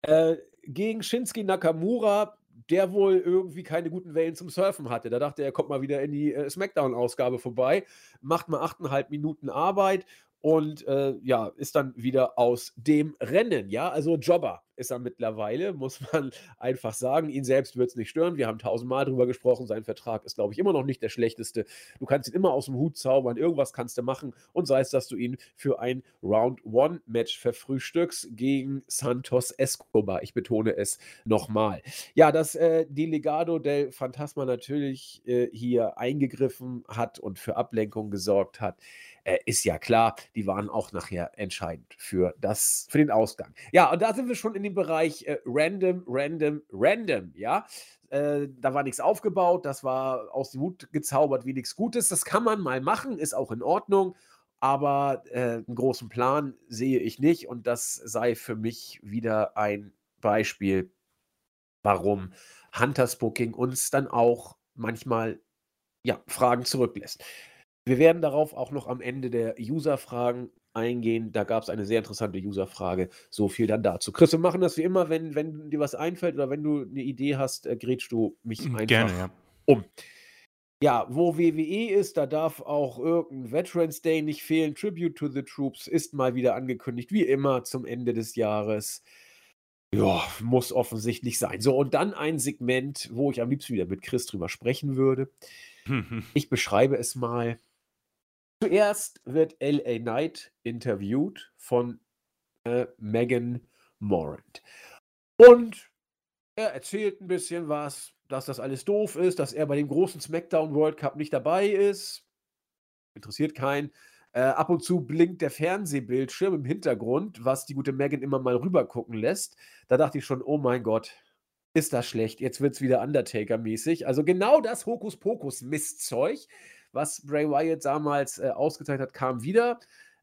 Äh, gegen Shinsuke Nakamura, der wohl irgendwie keine guten Wellen zum Surfen hatte. Da dachte er, er kommt mal wieder in die äh, Smackdown-Ausgabe vorbei, macht mal 8,5 Minuten Arbeit und äh, ja, ist dann wieder aus dem Rennen. Ja, also Jobber ist er mittlerweile, muss man einfach sagen. Ihn selbst wird es nicht stören. Wir haben tausendmal drüber gesprochen. Sein Vertrag ist, glaube ich, immer noch nicht der schlechteste. Du kannst ihn immer aus dem Hut zaubern. Irgendwas kannst du machen. Und sei es, dass du ihn für ein Round-One-Match verfrühstückst gegen Santos Escobar. Ich betone es nochmal. Ja, dass äh, die Legado del Fantasma natürlich äh, hier eingegriffen hat und für Ablenkung gesorgt hat äh, ist ja klar, die waren auch nachher entscheidend für, das, für den Ausgang. Ja, und da sind wir schon in dem Bereich äh, random, random, random, ja. Äh, da war nichts aufgebaut, das war aus dem Hut gezaubert wie nichts Gutes. Das kann man mal machen, ist auch in Ordnung, aber äh, einen großen Plan sehe ich nicht und das sei für mich wieder ein Beispiel, warum Hunters Booking uns dann auch manchmal ja, Fragen zurücklässt. Wir werden darauf auch noch am Ende der User-Fragen eingehen. Da gab es eine sehr interessante User-Frage. So viel dann dazu. Chris, wir machen das wie immer, wenn, wenn dir was einfällt oder wenn du eine Idee hast, äh, grätsch du mich einfach Gerne, ja. um. Ja, wo WWE ist, da darf auch irgendein Veterans Day nicht fehlen. Tribute to the Troops ist mal wieder angekündigt, wie immer zum Ende des Jahres. Ja, muss offensichtlich sein. So, und dann ein Segment, wo ich am liebsten wieder mit Chris drüber sprechen würde. Ich beschreibe es mal. Zuerst wird L.A. Knight interviewt von äh, Megan Morant. Und er erzählt ein bisschen was, dass das alles doof ist, dass er bei dem großen SmackDown World Cup nicht dabei ist. Interessiert keinen. Äh, ab und zu blinkt der Fernsehbildschirm im Hintergrund, was die gute Megan immer mal rüber gucken lässt. Da dachte ich schon, oh mein Gott, ist das schlecht. Jetzt wird es wieder Undertaker-mäßig. Also genau das Hokuspokus-Mistzeug was Bray Wyatt damals äh, ausgezeichnet hat, kam wieder.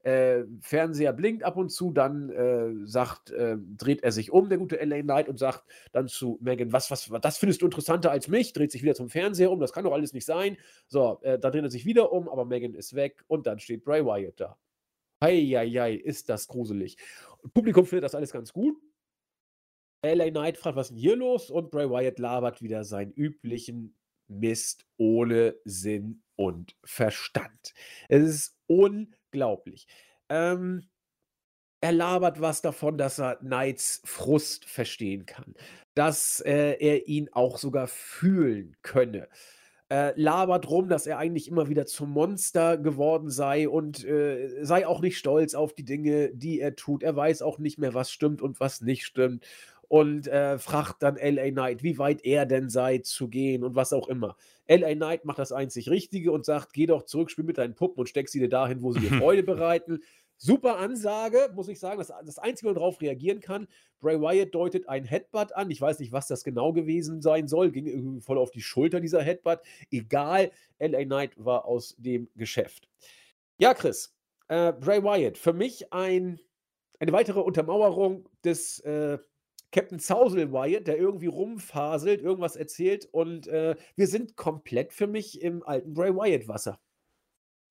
Äh, Fernseher blinkt ab und zu, dann äh, sagt, äh, dreht er sich um, der gute LA Knight, und sagt dann zu Megan, was, was, das findest du interessanter als mich, dreht sich wieder zum Fernseher um, das kann doch alles nicht sein. So, äh, dann dreht er sich wieder um, aber Megan ist weg und dann steht Bray Wyatt da. Heieiei, ist das gruselig. Publikum findet das alles ganz gut. LA Knight fragt, was ist denn hier los? Und Bray Wyatt labert wieder seinen üblichen Mist ohne Sinn und Verstand. Es ist unglaublich. Ähm, er labert was davon, dass er Knights Frust verstehen kann, dass äh, er ihn auch sogar fühlen könne. Äh, labert rum, dass er eigentlich immer wieder zum Monster geworden sei und äh, sei auch nicht stolz auf die Dinge, die er tut. Er weiß auch nicht mehr, was stimmt und was nicht stimmt und äh, fragt dann LA Knight, wie weit er denn sei zu gehen und was auch immer. LA Knight macht das einzig Richtige und sagt, geh doch zurück, spiel mit deinen Puppen und steck sie dir dahin, wo sie dir Freude bereiten. Super Ansage, muss ich sagen. Das, das Einzige, was darauf reagieren kann, Bray Wyatt deutet ein Headbutt an. Ich weiß nicht, was das genau gewesen sein soll. Ging irgendwie voll auf die Schulter, dieser Headbutt. Egal, LA Knight war aus dem Geschäft. Ja, Chris, äh, Bray Wyatt, für mich ein, eine weitere Untermauerung des äh, Captain Zausel Wyatt, der irgendwie rumfaselt, irgendwas erzählt und äh, wir sind komplett für mich im alten Bray Wyatt Wasser.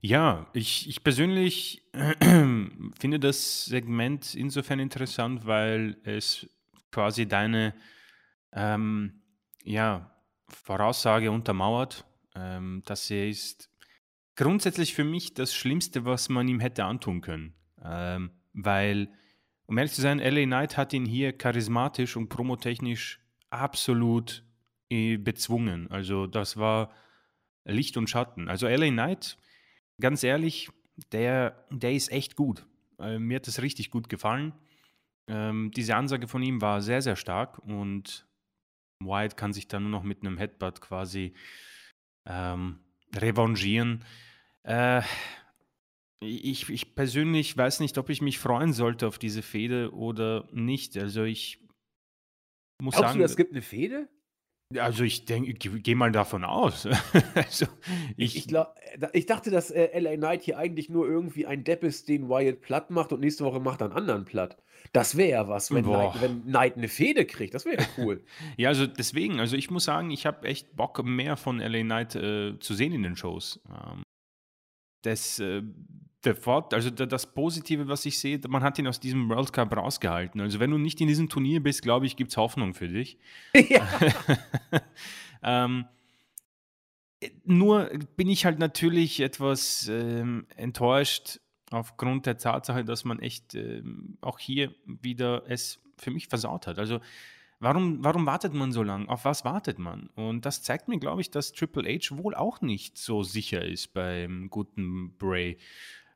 Ja, ich, ich persönlich finde das Segment insofern interessant, weil es quasi deine ähm, ja, Voraussage untermauert. Ähm, dass er ist grundsätzlich für mich das Schlimmste, was man ihm hätte antun können. Ähm, weil um ehrlich zu sein, LA Knight hat ihn hier charismatisch und promotechnisch absolut äh, bezwungen. Also das war Licht und Schatten. Also LA Knight, ganz ehrlich, der, der ist echt gut. Äh, mir hat das richtig gut gefallen. Ähm, diese Ansage von ihm war sehr, sehr stark und White kann sich dann nur noch mit einem Headbutt quasi ähm, revanchieren. Äh, ich, ich persönlich weiß nicht, ob ich mich freuen sollte auf diese Fehde oder nicht. Also ich muss Glaubst sagen. du, es gibt eine Fehde? Also ich denke, ich gehe mal davon aus. also ich, ich, glaub, ich, dachte, dass äh, LA Knight hier eigentlich nur irgendwie ein Depp ist, den Wyatt platt macht und nächste Woche macht er einen anderen platt. Das wäre ja was, wenn Knight, wenn Knight, eine Fehde kriegt. Das wäre cool. ja, also deswegen, also ich muss sagen, ich habe echt Bock, mehr von LA Knight äh, zu sehen in den Shows. Ähm, das, äh, der Fort, also das Positive, was ich sehe, man hat ihn aus diesem World Cup rausgehalten. Also wenn du nicht in diesem Turnier bist, glaube ich, gibt es Hoffnung für dich. Ja. ähm, nur bin ich halt natürlich etwas ähm, enttäuscht aufgrund der Tatsache, dass man echt ähm, auch hier wieder es für mich versaut hat. Also warum, warum wartet man so lange? Auf was wartet man? Und das zeigt mir, glaube ich, dass Triple H wohl auch nicht so sicher ist beim guten Bray,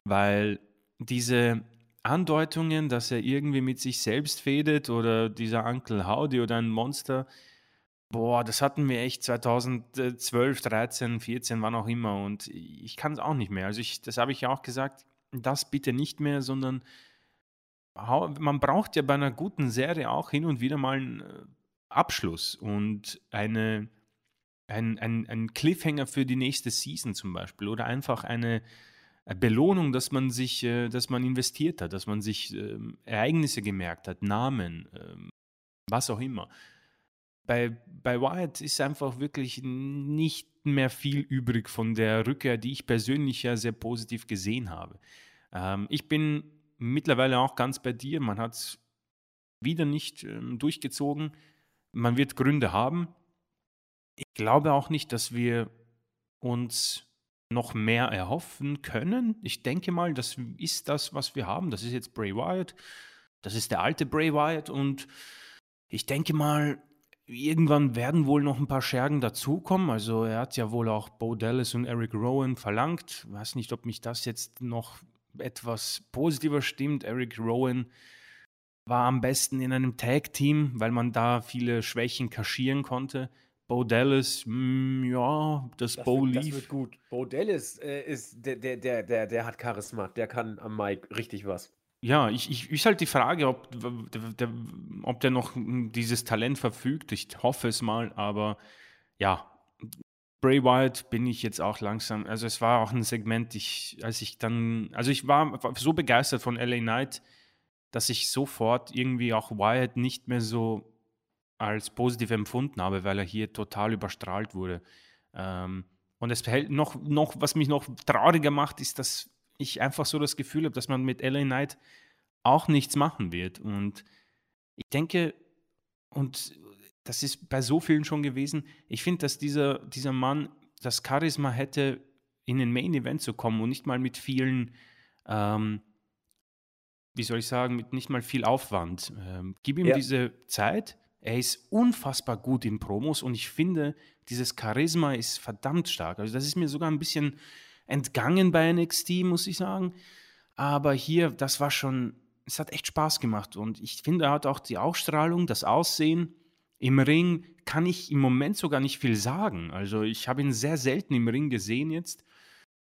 weil diese Andeutungen, dass er irgendwie mit sich selbst fädet oder dieser Uncle Howdy oder ein Monster, boah, das hatten wir echt 2012, 13, 14, wann auch immer und ich kann es auch nicht mehr. Also ich, das habe ich ja auch gesagt, das bitte nicht mehr, sondern man braucht ja bei einer guten Serie auch hin und wieder mal einen äh, Abschluss und eine, ein, ein, ein Cliffhanger für die nächste Season zum Beispiel oder einfach eine Belohnung, dass man sich, äh, dass man investiert hat, dass man sich ähm, Ereignisse gemerkt hat, Namen, ähm, was auch immer. Bei, bei Wyatt ist einfach wirklich nicht mehr viel übrig von der Rückkehr, die ich persönlich ja sehr positiv gesehen habe. Ähm, ich bin mittlerweile auch ganz bei dir. Man hat es wieder nicht durchgezogen. Man wird Gründe haben. Ich glaube auch nicht, dass wir uns noch mehr erhoffen können. Ich denke mal, das ist das, was wir haben. Das ist jetzt Bray Wyatt. Das ist der alte Bray Wyatt. Und ich denke mal, irgendwann werden wohl noch ein paar Schergen dazukommen. Also er hat ja wohl auch Bo Dallas und Eric Rowan verlangt. Ich weiß nicht, ob mich das jetzt noch etwas positiver stimmt. Eric Rowan war am besten in einem Tag-Team, weil man da viele Schwächen kaschieren konnte. Bo Dallas, mh, hm, ja, das, das Bo wird, lief. Das wird gut. Bo Dallas äh, ist, der, der, der, der, der hat Charisma, der kann am Mic richtig was. Ja, ich, ich ist halt die Frage, ob der, ob der noch dieses Talent verfügt. Ich hoffe es mal, aber ja, Bray Wyatt bin ich jetzt auch langsam. Also es war auch ein Segment, ich, als ich dann, also ich war so begeistert von LA Knight, dass ich sofort irgendwie auch Wyatt nicht mehr so als positiv empfunden habe, weil er hier total überstrahlt wurde. Ähm, und es hält noch, noch, was mich noch trauriger macht, ist, dass ich einfach so das Gefühl habe, dass man mit LA Knight auch nichts machen wird. Und ich denke, und das ist bei so vielen schon gewesen. Ich finde, dass dieser, dieser Mann das Charisma hätte, in den Main Event zu kommen und nicht mal mit vielen, ähm, wie soll ich sagen, mit nicht mal viel Aufwand. Ähm, gib ihm ja. diese Zeit. Er ist unfassbar gut in Promos und ich finde, dieses Charisma ist verdammt stark. Also das ist mir sogar ein bisschen entgangen bei NXT, muss ich sagen. Aber hier, das war schon, es hat echt Spaß gemacht und ich finde, er hat auch die Ausstrahlung, das Aussehen im Ring kann ich im Moment sogar nicht viel sagen. Also ich habe ihn sehr selten im Ring gesehen jetzt.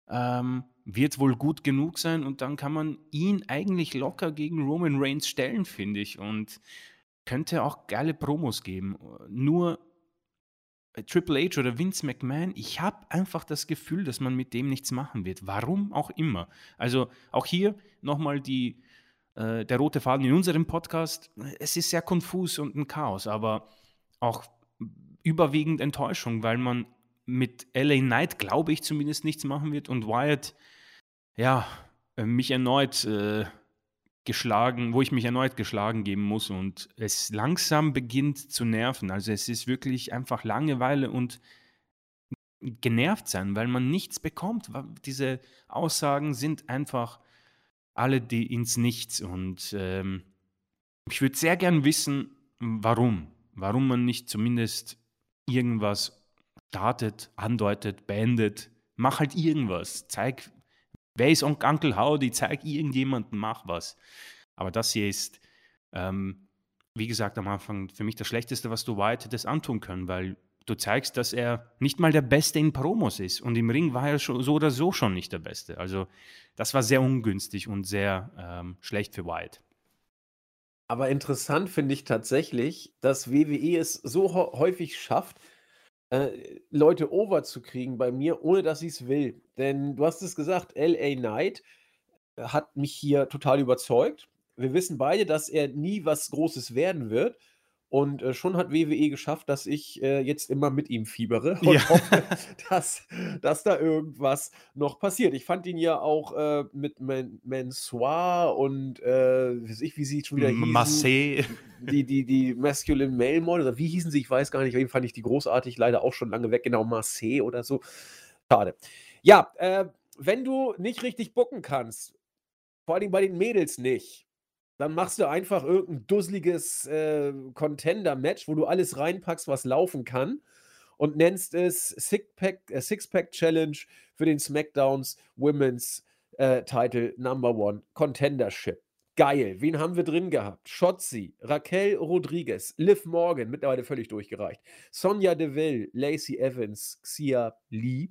Ähm, wird wohl gut genug sein und dann kann man ihn eigentlich locker gegen Roman Reigns stellen, finde ich. Und könnte auch geile Promos geben. Nur äh, Triple H oder Vince McMahon, ich habe einfach das Gefühl, dass man mit dem nichts machen wird. Warum auch immer. Also auch hier nochmal die, äh, der rote Faden in unserem Podcast. Es ist sehr konfus und ein Chaos, aber auch überwiegend Enttäuschung, weil man mit LA Knight, glaube ich, zumindest nichts machen wird und Wyatt, ja, äh, mich erneut äh, geschlagen, wo ich mich erneut geschlagen geben muss und es langsam beginnt zu nerven. Also es ist wirklich einfach Langeweile und genervt sein, weil man nichts bekommt. Diese Aussagen sind einfach alle die ins Nichts und ähm, ich würde sehr gern wissen, warum warum man nicht zumindest irgendwas startet, andeutet, beendet. Mach halt irgendwas. Zeig, wer ist Onkel Howdy? Zeig irgendjemanden, mach was. Aber das hier ist, ähm, wie gesagt, am Anfang für mich das Schlechteste, was du White hättest antun können, weil du zeigst, dass er nicht mal der Beste in Promos ist. Und im Ring war er schon, so oder so schon nicht der Beste. Also das war sehr ungünstig und sehr ähm, schlecht für White. Aber interessant finde ich tatsächlich, dass WWE es so häufig schafft, äh, Leute over zu kriegen bei mir, ohne dass ich es will. Denn du hast es gesagt, LA Knight äh, hat mich hier total überzeugt. Wir wissen beide, dass er nie was Großes werden wird. Und äh, schon hat WWE geschafft, dass ich äh, jetzt immer mit ihm fiebere und Ja. hoffe, dass, dass da irgendwas noch passiert. Ich fand ihn ja auch äh, mit Man Mansoir und äh, weiß ich, wie sie schon wieder hießen. Marseille. Die, die, die Masculine Male Model, oder wie hießen sie? Ich weiß gar nicht. Auf fand ich die großartig, leider auch schon lange weg. Genau, Marseille oder so. Schade. Ja, äh, wenn du nicht richtig bucken kannst, vor allem bei den Mädels nicht, dann machst du einfach irgendein dusseliges äh, Contender-Match, wo du alles reinpackst, was laufen kann und nennst es Six-Pack äh, Six-Pack Challenge für den SmackDowns Women's äh, Title Number One Contendership. Geil. Wen haben wir drin gehabt? Shotzi, Raquel Rodriguez, Liv Morgan, mittlerweile völlig durchgereicht. Sonja Deville, Lacey Evans, Xia Lee.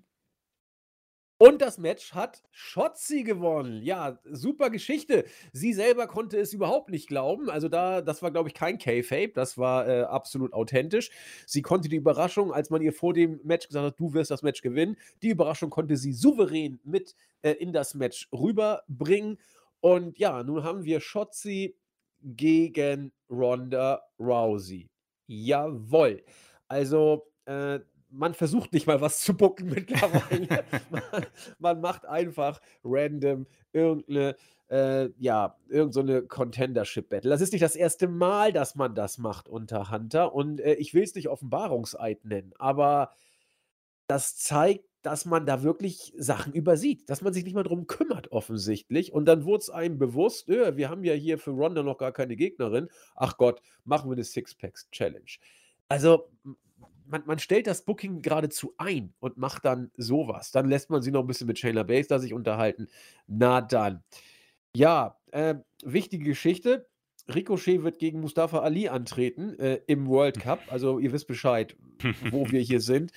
Und das Match hat Shotzi gewonnen. Ja, super Geschichte. Sie selber konnte es überhaupt nicht glauben. Also da, das war, glaube ich, kein K-Fape. Das war äh, absolut authentisch. Sie konnte die Überraschung, als man ihr vor dem Match gesagt hat, du wirst das Match gewinnen, die Überraschung konnte sie souverän mit äh, in das Match rüberbringen. Und ja, nun haben wir Shotzi gegen Ronda Rousey. Jawohl. Also, äh, man versucht nicht mal was zu bucken mittlerweile. man, man macht einfach random irgendeine, äh, ja, irgendeine Contendership-Battle. Das ist nicht das erste Mal, dass man das macht unter Hunter. Und äh, ich will es nicht Offenbarungseid nennen, aber das zeigt, dass man da wirklich Sachen übersieht, dass man sich nicht mal drum kümmert, offensichtlich. Und dann wurde es einem bewusst, äh, wir haben ja hier für Ronda noch gar keine Gegnerin. Ach Gott, machen wir eine Six-Packs-Challenge. Also, man, man stellt das Booking geradezu ein und macht dann sowas. Dann lässt man sie noch ein bisschen mit Shayna Baszler sich unterhalten. Na dann. Ja, äh, wichtige Geschichte. Ricochet wird gegen Mustafa Ali antreten äh, im World Cup. Also ihr wisst Bescheid, wo wir hier sind.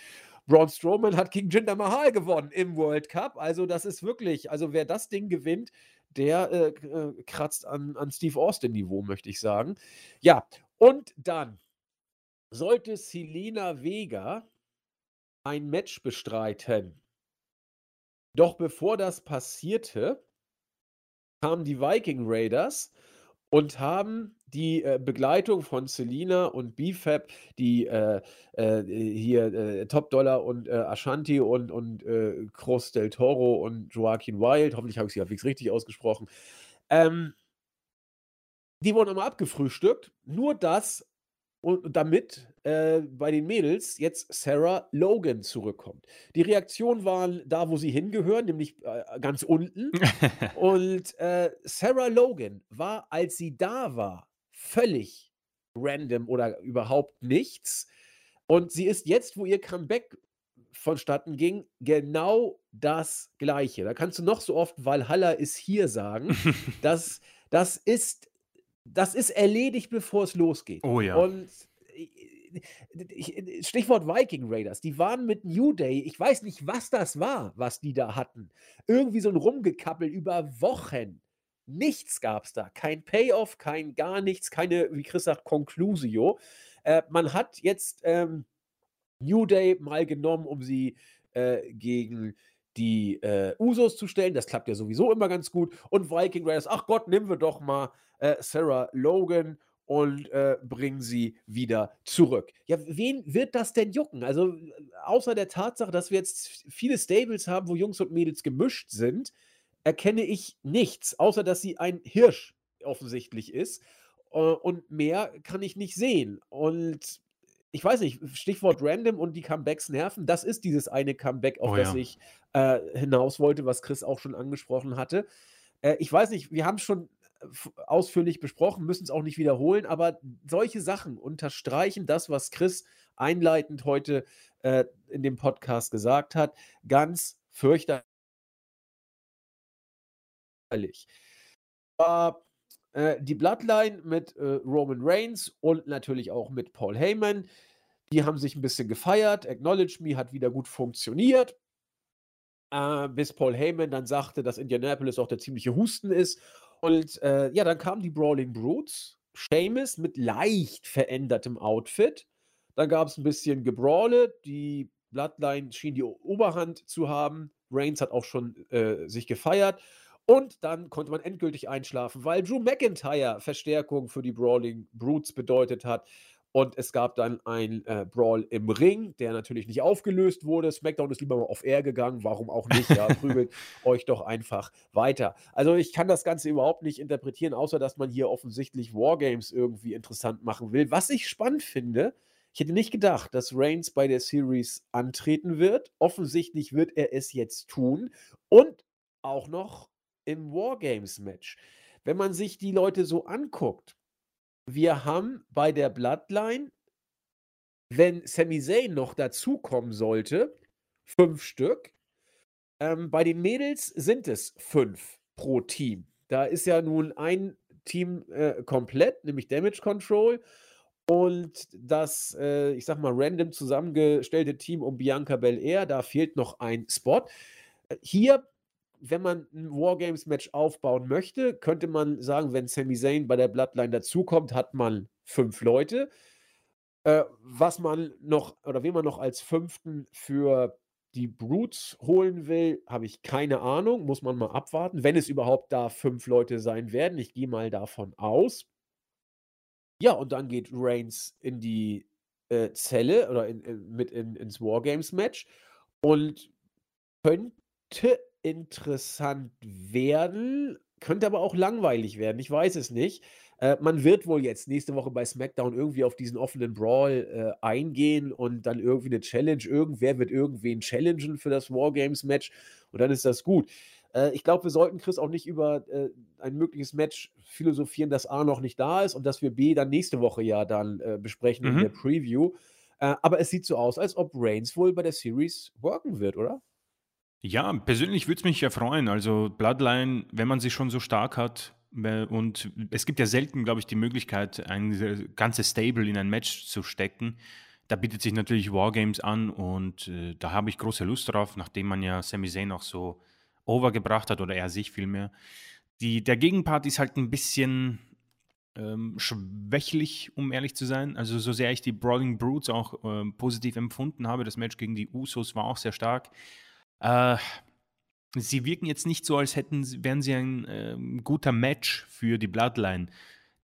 Braun Strowman hat gegen Jinder Mahal gewonnen im World Cup. Also das ist wirklich, also wer das Ding gewinnt, der äh, äh, kratzt an, an Steve Austin Niveau, möchte ich sagen. Ja, und dann sollte Selena Vega ein Match bestreiten. Doch bevor das passierte, kamen die Viking Raiders und haben die äh, Begleitung von Selina und BFAB, die äh, äh, hier äh, Top Dollar und äh, Ashanti und, und äh, Cross del Toro und Joaquin Wild, hoffentlich habe ich sie halbwegs richtig ausgesprochen, ähm, die wurden immer abgefrühstückt. Nur das und damit äh, bei den Mädels jetzt Sarah Logan zurückkommt. Die Reaktionen waren da, wo sie hingehören, nämlich äh, ganz unten. Und äh, Sarah Logan war, als sie da war, völlig random oder überhaupt nichts. Und sie ist jetzt, wo ihr Comeback vonstatten ging, genau das Gleiche. Da kannst du noch so oft Valhalla ist hier sagen. das, das ist das ist erledigt, bevor es losgeht. Oh ja. Und ich, Stichwort Viking Raiders, die waren mit New Day, ich weiß nicht, was das war, was die da hatten. Irgendwie so ein Rumgekappel über Wochen. Nichts gab es da. Kein Payoff, kein gar nichts, keine, wie Chris sagt, Conclusio. Äh, man hat jetzt ähm, New Day mal genommen, um sie äh, gegen die äh, Usos zu stellen. Das klappt ja sowieso immer ganz gut. Und Viking Raiders, ach Gott, nehmen wir doch mal äh, Sarah Logan und äh, bringen sie wieder zurück. Ja, wen wird das denn jucken? Also, außer der Tatsache, dass wir jetzt viele Stables haben, wo Jungs und Mädels gemischt sind, erkenne ich nichts, außer dass sie ein Hirsch offensichtlich ist. Äh, und mehr kann ich nicht sehen. Und ich weiß nicht, Stichwort random und die Comebacks nerven. Das ist dieses eine Comeback, auf Oh das ja. ich äh, hinaus wollte, was Chris auch schon angesprochen hatte. Äh, ich weiß nicht, wir haben es schon f- ausführlich besprochen, müssen es auch nicht wiederholen, aber solche Sachen unterstreichen das, was Chris einleitend heute äh, in dem Podcast gesagt hat, ganz fürchterlich. War äh, die Bloodline mit äh, Roman Reigns und natürlich auch mit Paul Heyman. Die haben sich ein bisschen gefeiert. Acknowledge Me hat wieder gut funktioniert. Äh, bis Paul Heyman dann sagte, dass Indianapolis auch der ziemliche Husten ist. Und äh, ja, dann kamen die Brawling Brutes. Seamus mit leicht verändertem Outfit. Dann gab es ein bisschen Gebrawle. Die Bloodline schien die Oberhand zu haben. Reigns hat auch schon äh, sich gefeiert. Und dann konnte man endgültig einschlafen, weil Drew McIntyre Verstärkung für die Brawling Brutes bedeutet hat. Und es gab dann ein äh, Brawl im Ring, der natürlich nicht aufgelöst wurde. SmackDown ist lieber mal auf Air gegangen. Warum auch nicht? Ja, prügelt euch doch einfach weiter. Also ich kann das Ganze überhaupt nicht interpretieren, außer dass man hier offensichtlich Wargames irgendwie interessant machen will. Was ich spannend finde, ich hätte nicht gedacht, dass Reigns bei der Series antreten wird. Offensichtlich wird er es jetzt tun. Und auch noch im Wargames-Match. Wenn man sich die Leute so anguckt, wir haben bei der Bloodline, wenn Sami Zayn noch dazukommen sollte, fünf Stück. Ähm, bei den Mädels sind es fünf pro Team. Da ist ja nun ein Team äh, komplett, nämlich Damage Control. Und das, äh, ich sag mal, random zusammengestellte Team um Bianca Belair, da fehlt noch ein Spot. Äh, hier wenn man ein Wargames-Match aufbauen möchte, könnte man sagen, wenn Sami Zayn bei der Bloodline dazukommt, hat man fünf Leute. Äh, was man noch, oder wen man noch als fünften für die Brutes holen will, habe ich keine Ahnung. Muss man mal abwarten, wenn es überhaupt da fünf Leute sein werden. Ich gehe mal davon aus. Ja, und dann geht Reigns in die äh, Zelle oder in, in, mit in, ins Wargames-Match und könnte interessant werden, könnte aber auch langweilig werden. Ich weiß es nicht. Äh, man wird wohl jetzt nächste Woche bei SmackDown irgendwie auf diesen offenen Brawl äh, eingehen und dann irgendwie eine Challenge. Irgendwer wird irgendwen challengen für das Wargames-Match und dann ist das gut. Äh, ich glaube, wir sollten Chris auch nicht über äh, ein mögliches Match philosophieren, das A noch nicht da ist und dass wir B dann nächste Woche ja dann äh, besprechen mhm. in der Preview. Äh, aber es sieht so aus, als ob Reigns wohl bei der Series worken wird, oder? Ja, persönlich würde es mich ja freuen. Also Bloodline, wenn man sie schon so stark hat, und es gibt ja selten, glaube ich, die Möglichkeit, ein ganzes Stable in ein Match zu stecken. Da bietet sich natürlich Wargames an und äh, da habe ich große Lust drauf, nachdem man ja Sami Zayn auch so overgebracht hat oder er sich vielmehr. Die, der Gegenpart ist halt ein bisschen ähm, schwächlich, um ehrlich zu sein. Also so sehr ich die Brawling Brutes auch äh, positiv empfunden habe, das Match gegen die Usos war auch sehr stark. Äh, sie wirken jetzt nicht so, als hätten, wären sie ein äh, guter Match für die Bloodline.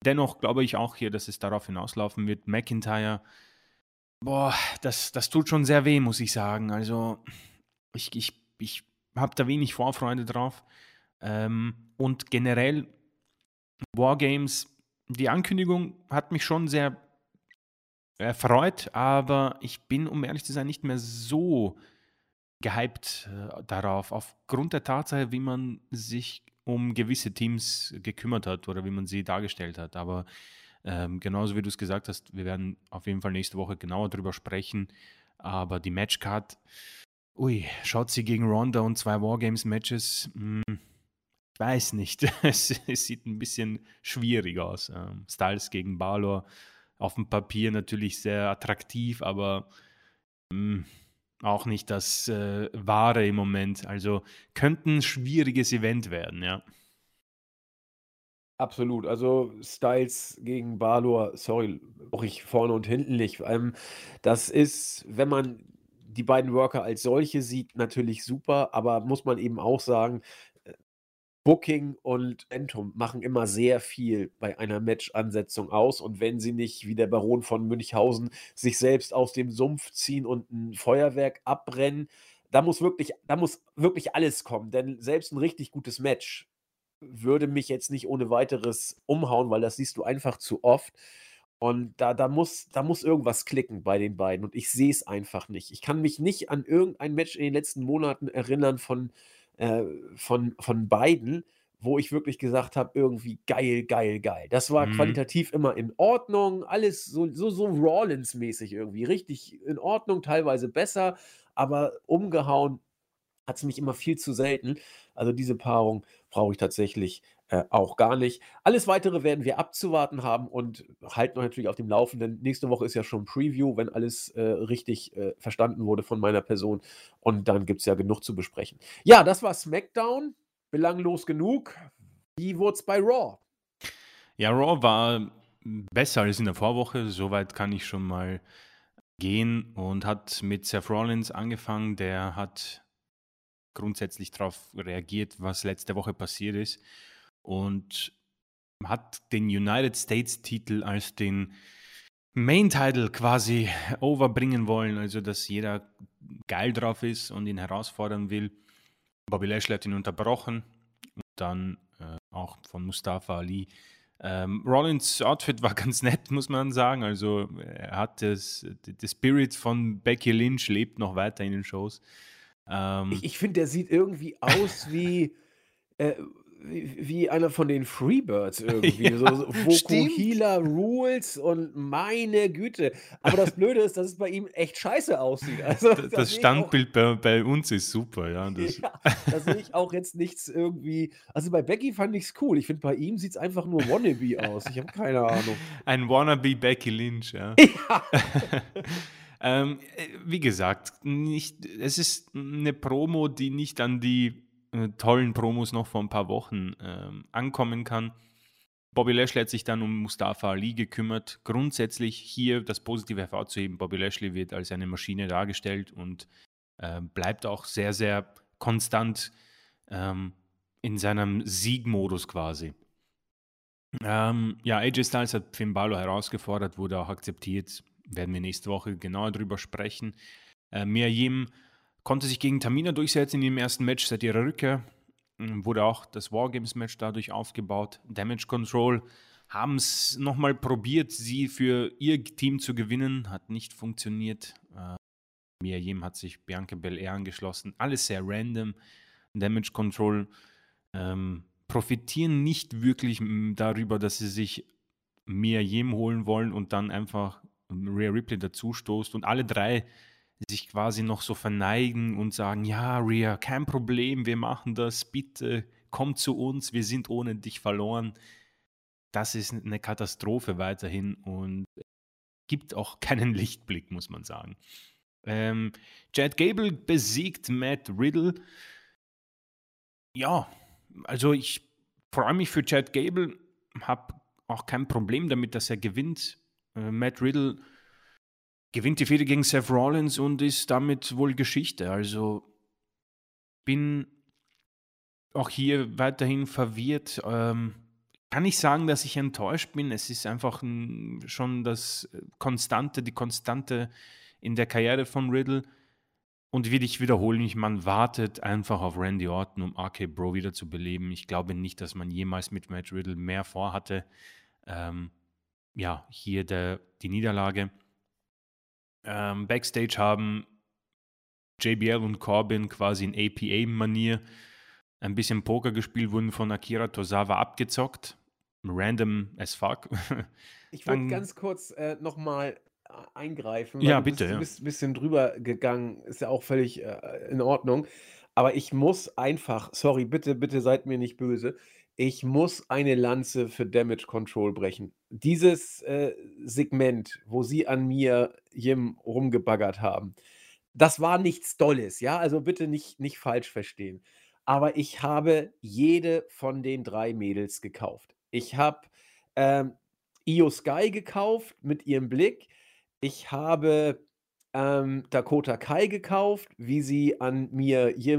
Dennoch glaube ich auch hier, dass es darauf hinauslaufen wird. McIntyre, boah, das, das tut schon sehr weh, muss ich sagen. Also, ich, ich, ich habe da wenig Vorfreude drauf. Ähm, und generell, Wargames, die Ankündigung hat mich schon sehr erfreut, aber ich bin, um ehrlich zu sein, nicht mehr so gehypt äh, darauf, aufgrund der Tatsache, wie man sich um gewisse Teams gekümmert hat oder wie man sie dargestellt hat. Aber ähm, genauso wie du es gesagt hast, wir werden auf jeden Fall nächste Woche genauer darüber sprechen. Aber die Matchcard, ui, schaut sie gegen Ronda und zwei Wargames-Matches, hm, ich weiß nicht. es, es, sieht ein bisschen schwierig aus. Ähm, Styles gegen Balor auf dem Papier natürlich sehr attraktiv, aber hm, auch nicht das äh, Wahre im Moment. Also könnte ein schwieriges Event werden, ja. Absolut. Also Styles gegen Balor, sorry, auch ich vorne und hinten nicht. Ähm, das ist, wenn man die beiden Worker als solche sieht, natürlich super, aber muss man eben auch sagen, Booking und Entum machen immer sehr viel bei einer Match-Ansetzung aus. Und wenn sie nicht, wie der Baron von Münchhausen, sich selbst aus dem Sumpf ziehen und ein Feuerwerk abbrennen, da muss wirklich, da muss wirklich alles kommen. Denn selbst ein richtig gutes Match würde mich jetzt nicht ohne weiteres umhauen, weil das siehst du einfach zu oft. Und da, da, muss, da muss irgendwas klicken bei den beiden. Und ich sehe es einfach nicht. Ich kann mich nicht an irgendein Match in den letzten Monaten erinnern von äh, von, von beiden, wo ich wirklich gesagt habe, irgendwie geil, geil, geil. Das war mhm. qualitativ immer in Ordnung, alles so, so, so Rollins-mäßig irgendwie. Richtig in Ordnung, teilweise besser, aber umgehauen hat es mich immer viel zu selten. Also diese Paarung brauche ich tatsächlich äh, auch gar nicht. Alles weitere werden wir abzuwarten haben und halten euch natürlich auf dem Laufenden. Nächste Woche ist ja schon Preview, wenn alles äh, richtig äh, verstanden wurde von meiner Person. Und dann gibt es ja genug zu besprechen. Ja, das war SmackDown. Belanglos genug. Wie wurde es bei Raw? Ja, Raw war besser als in der Vorwoche. Soweit kann ich schon mal gehen und hat mit Seth Rollins angefangen. Der hat grundsätzlich darauf reagiert, was letzte Woche passiert ist und hat den United States Titel als den Main-Title quasi overbringen wollen, also dass jeder geil drauf ist und ihn herausfordern will. Bobby Lashley hat ihn unterbrochen und dann äh, auch von Mustafa Ali. Ähm, Rollins Outfit war ganz nett, muss man sagen. Also er hat das, der Spirit von Becky Lynch lebt noch weiter in den Shows. Ähm, ich, ich finde, der sieht irgendwie aus wie äh, wie, einer von den Freebirds irgendwie. Ja, so, Vokuhila Rules und meine Güte. Aber das Blöde ist, dass es bei ihm echt scheiße aussieht. Also, das, das Standbild bei, bei, uns ist super, ja. Das, ja, da sehe ich auch jetzt nichts irgendwie. Also bei Becky fand ich es cool. Ich finde, bei ihm sieht es einfach nur Wannabe aus. Ich habe keine Ahnung. Ein Wannabe Becky Lynch, ja. ja. ähm, äh, wie gesagt, nicht, es ist eine Promo, die nicht an die äh, tollen Promos noch vor ein paar Wochen ähm, ankommen kann. Bobby Lashley hat sich dann um Mustafa Ali gekümmert. Grundsätzlich hier das Positive hervorzuheben, Bobby Lashley wird als eine Maschine dargestellt und äh, bleibt auch sehr, sehr konstant ähm, in seinem Siegmodus quasi. Ähm, ja, AJ Styles hat Finn Balor herausgefordert, wurde auch akzeptiert. Werden wir nächste Woche genauer drüber sprechen. Äh, Miriam konnte sich gegen Tamina durchsetzen in dem ersten Match seit ihrer Rückkehr. Ähm, wurde auch das Wargames-Match dadurch aufgebaut. Damage Control haben es nochmal probiert, sie für ihr Team zu gewinnen. Hat nicht funktioniert. Äh, Mia Yim hat sich Bianca Belair angeschlossen. Alles sehr random. Damage Control ähm, profitieren nicht wirklich darüber, dass sie sich Mia Yim holen wollen und dann einfach Rhea Ripley dazustoßt. Und alle drei sich quasi noch so verneigen und sagen, ja, Ria, kein Problem, wir machen das, bitte komm zu uns, wir sind ohne dich verloren. Das ist eine Katastrophe weiterhin und gibt auch keinen Lichtblick, muss man sagen. Ähm, Chad Gable besiegt Matt Riddle. Ja, also ich freue mich für Chad Gable, habe auch kein Problem damit, dass er gewinnt. Äh, Matt Riddle gewinnt die Fehde gegen Seth Rollins und ist damit wohl Geschichte. Also bin auch hier weiterhin verwirrt. Ähm, kann ich sagen, dass ich enttäuscht bin. Es ist einfach ein, schon das Konstante, die Konstante in der Karriere von Riddle. Und will ich wiederholen mich, man wartet einfach auf Randy Orton, um RK Bro wieder zu beleben. Ich glaube nicht, dass man jemals mit Matt Riddle mehr vorhatte. Ähm, ja, hier der, die Niederlage. Ähm, Backstage haben JBL und Corbin quasi in APA-Manier ein bisschen Poker gespielt, wurden von Akira Tozawa abgezockt. Random as fuck. ich würde ganz kurz äh, nochmal äh, eingreifen. Ja, bitte. Du bist, ja. ein bisschen drüber gegangen, ist ja auch völlig äh, in Ordnung. Aber ich muss einfach, sorry, bitte, bitte seid mir nicht böse. Ich muss eine Lanze für Damage Control brechen. Dieses äh, Segment, wo sie an mir Jim rumgebaggert haben, das war nichts Dolles, ja? Also bitte nicht, nicht falsch verstehen. Aber ich habe jede von den drei Mädels gekauft. Ich habe ähm, Io Sky gekauft mit ihrem Blick. Ich habe ähm, Dakota Kai gekauft, wie sie an mir hier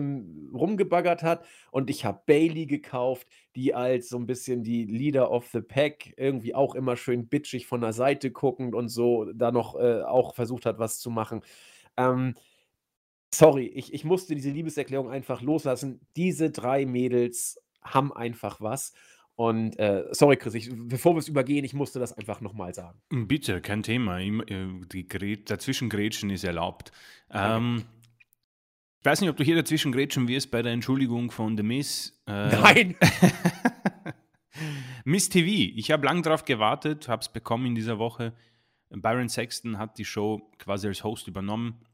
rumgebaggert hat. Und ich habe Bailey gekauft, die als so ein bisschen die Leader of the Pack irgendwie auch immer schön bitchig von der Seite guckend und so da noch äh, auch versucht hat, was zu machen. Ähm, sorry, ich, ich musste diese Liebeserklärung einfach loslassen. Diese drei Mädels haben einfach was. Und äh, sorry, Chris, ich, bevor wir es übergehen, ich musste das einfach nochmal sagen. Hm, bitte, kein Thema. Äh, die Dazwischengrätschen ist erlaubt. Ähm, ich weiß nicht, ob du hier dazwischen grätschen wirst bei der Entschuldigung von The Miss. Äh, Nein! Miss TV. Ich habe lange darauf gewartet, habe es bekommen in dieser Woche. Byron Sexton hat die Show quasi als Host übernommen.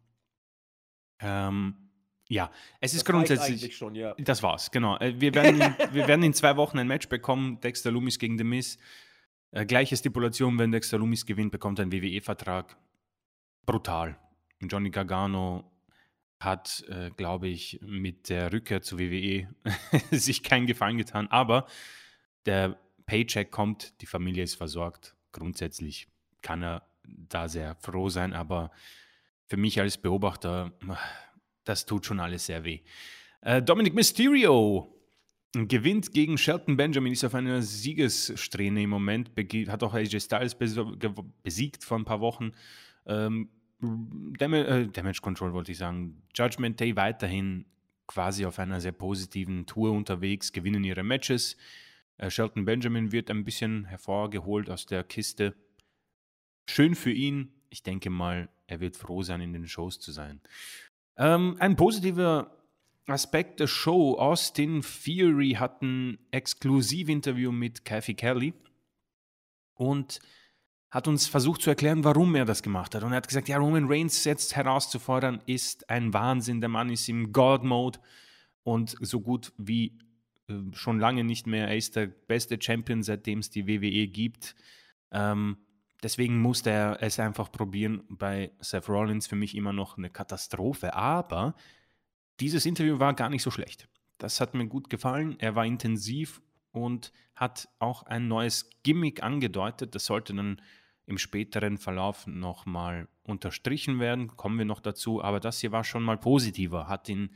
Ähm, ja, es ist das grundsätzlich. Schon, ja. Das war's, genau. Äh, wir werden, wir werden in zwei Wochen ein Match bekommen: Dexter Loomis gegen The Miz. Äh, gleiche Stipulation, wenn Dexter Loomis gewinnt, bekommt er einen WWE-Vertrag. Brutal. Johnny Gargano hat, äh, glaube ich, mit der Rückkehr zu WWE sich keinen Gefallen getan. Aber der Paycheck kommt, die Familie ist versorgt. Grundsätzlich kann er da sehr froh sein, aber für mich als Beobachter das tut schon alles sehr weh. Äh, Dominic Mysterio gewinnt gegen Shelton Benjamin, ist auf einer Siegessträhne im Moment, hat auch AJ Styles besiegt vor ein paar Wochen. Ähm, Damage, äh, Damage Control wollte ich sagen. Judgment Day weiterhin quasi auf einer sehr positiven Tour unterwegs, gewinnen ihre Matches. Äh, Shelton Benjamin wird ein bisschen hervorgeholt aus der Kiste. Schön für ihn. Ich denke mal, er wird froh sein, in den Shows zu sein. Ähm, ein positiver Aspekt der Show. Austin Theory hat ein Exklusivinterview mit Kathy Kelly und hat uns versucht zu erklären, warum er das gemacht hat. Und er hat gesagt, ja, Roman Reigns jetzt herauszufordern, ist ein Wahnsinn. Der Mann ist im God-Mode und so gut wie äh, schon lange nicht mehr. Er ist der beste Champion, seitdem es die WWE gibt. Ähm, deswegen musste er es einfach probieren. Bei Seth Rollins für mich immer noch eine Katastrophe. Aber dieses Interview war gar nicht so schlecht. Das hat mir gut gefallen. Er war intensiv und hat auch ein neues Gimmick angedeutet. Das sollte dann im späteren Verlauf nochmal unterstrichen werden. Kommen wir noch dazu. Aber das hier war schon mal positiver. Hat ihn,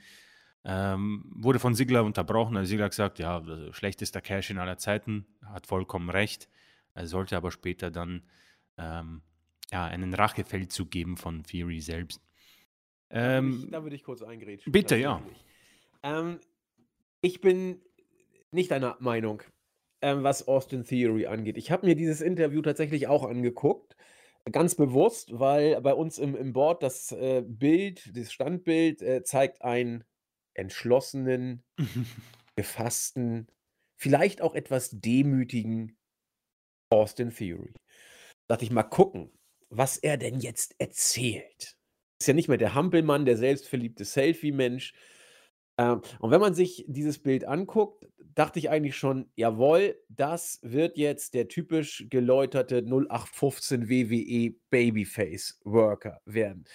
ähm, wurde von Sigler unterbrochen. Also Sigler hat gesagt, ja, schlechtester Cash in aller Zeiten. Hat vollkommen recht. Er sollte aber später dann ähm, ja, einen Rachefeldzug geben von Fury selbst. Ähm, ich, da würde ich kurz eingrätschen. Bitte, ja. Ähm, ich bin nicht deiner Meinung, ähm, was Austin Theory angeht. Ich habe mir dieses Interview tatsächlich auch angeguckt. Ganz bewusst, weil bei uns im, im Board das äh, Bild, das Standbild äh, zeigt einen entschlossenen, gefassten, vielleicht auch etwas demütigen Austin Theory. Da dachte ich mal gucken, was er denn jetzt erzählt ist ja nicht mehr der Hampelmann, der selbstverliebte Selfie-Mensch. Ähm, und wenn man sich dieses Bild anguckt, dachte ich eigentlich schon, jawohl, das wird jetzt der typisch geläuterte 0815 WWE Babyface Worker werden.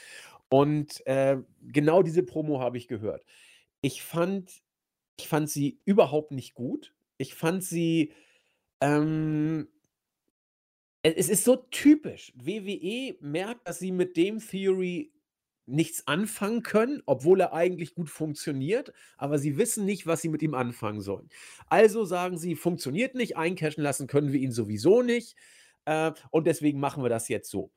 Und äh, genau diese Promo habe ich gehört. Ich fand, ich fand sie überhaupt nicht gut. Ich fand sie, ähm, es ist so typisch. WWE merkt, dass sie mit dem Theory nichts anfangen können, obwohl er eigentlich gut funktioniert, aber sie wissen nicht, was sie mit ihm anfangen sollen. Also sagen sie, funktioniert nicht, eincashen lassen können wir ihn sowieso nicht äh, und deswegen machen wir das jetzt so.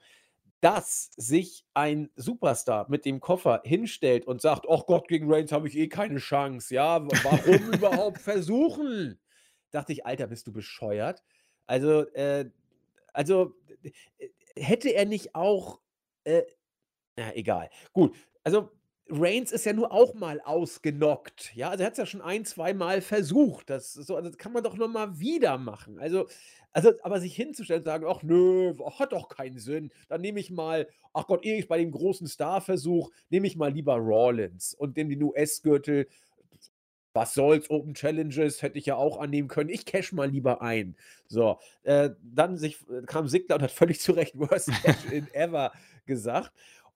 Dass sich ein Superstar mit dem Koffer hinstellt und sagt, oh Gott, gegen Reigns habe ich eh keine Chance, ja, warum überhaupt versuchen? Dachte ich, Alter, bist du bescheuert? Also, äh, also hätte er nicht auch äh, ja, egal. Gut, also Reigns ist ja nur auch mal ausgenockt. Ja, also er hat es ja schon ein, zwei Mal versucht. Das, so, also das kann man doch noch mal wieder machen. Also, also, aber sich hinzustellen und sagen, ach nö, hat doch keinen Sinn. Dann nehme ich mal, ach Gott, ehe ich bei dem großen Star-Versuch, nehme ich mal lieber Rollins und den US-Gürtel. Was soll's, Open Challenges hätte ich ja auch annehmen können. Ich cash mal lieber ein. So, äh, dann sich, kam Sigler und hat völlig zu Recht Worst Match in Ever gesagt.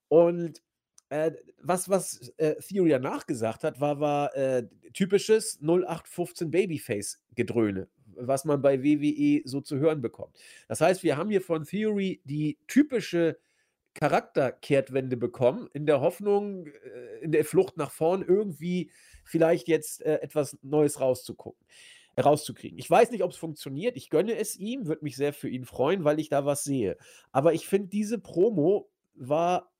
Und äh, was, was äh, Theory danach gesagt hat, war, war äh, typisches 0815 Babyface-Gedröhne, was man bei WWE so zu hören bekommt. Das heißt, wir haben hier von Theory die typische Charakterkehrtwende bekommen, in der Hoffnung, äh, in der Flucht nach vorn irgendwie vielleicht jetzt äh, etwas Neues rauszugucken rauszukriegen. Ich weiß nicht, ob es funktioniert. Ich gönne es ihm, würde mich sehr für ihn freuen, weil ich da was sehe. Aber ich finde, diese Promo war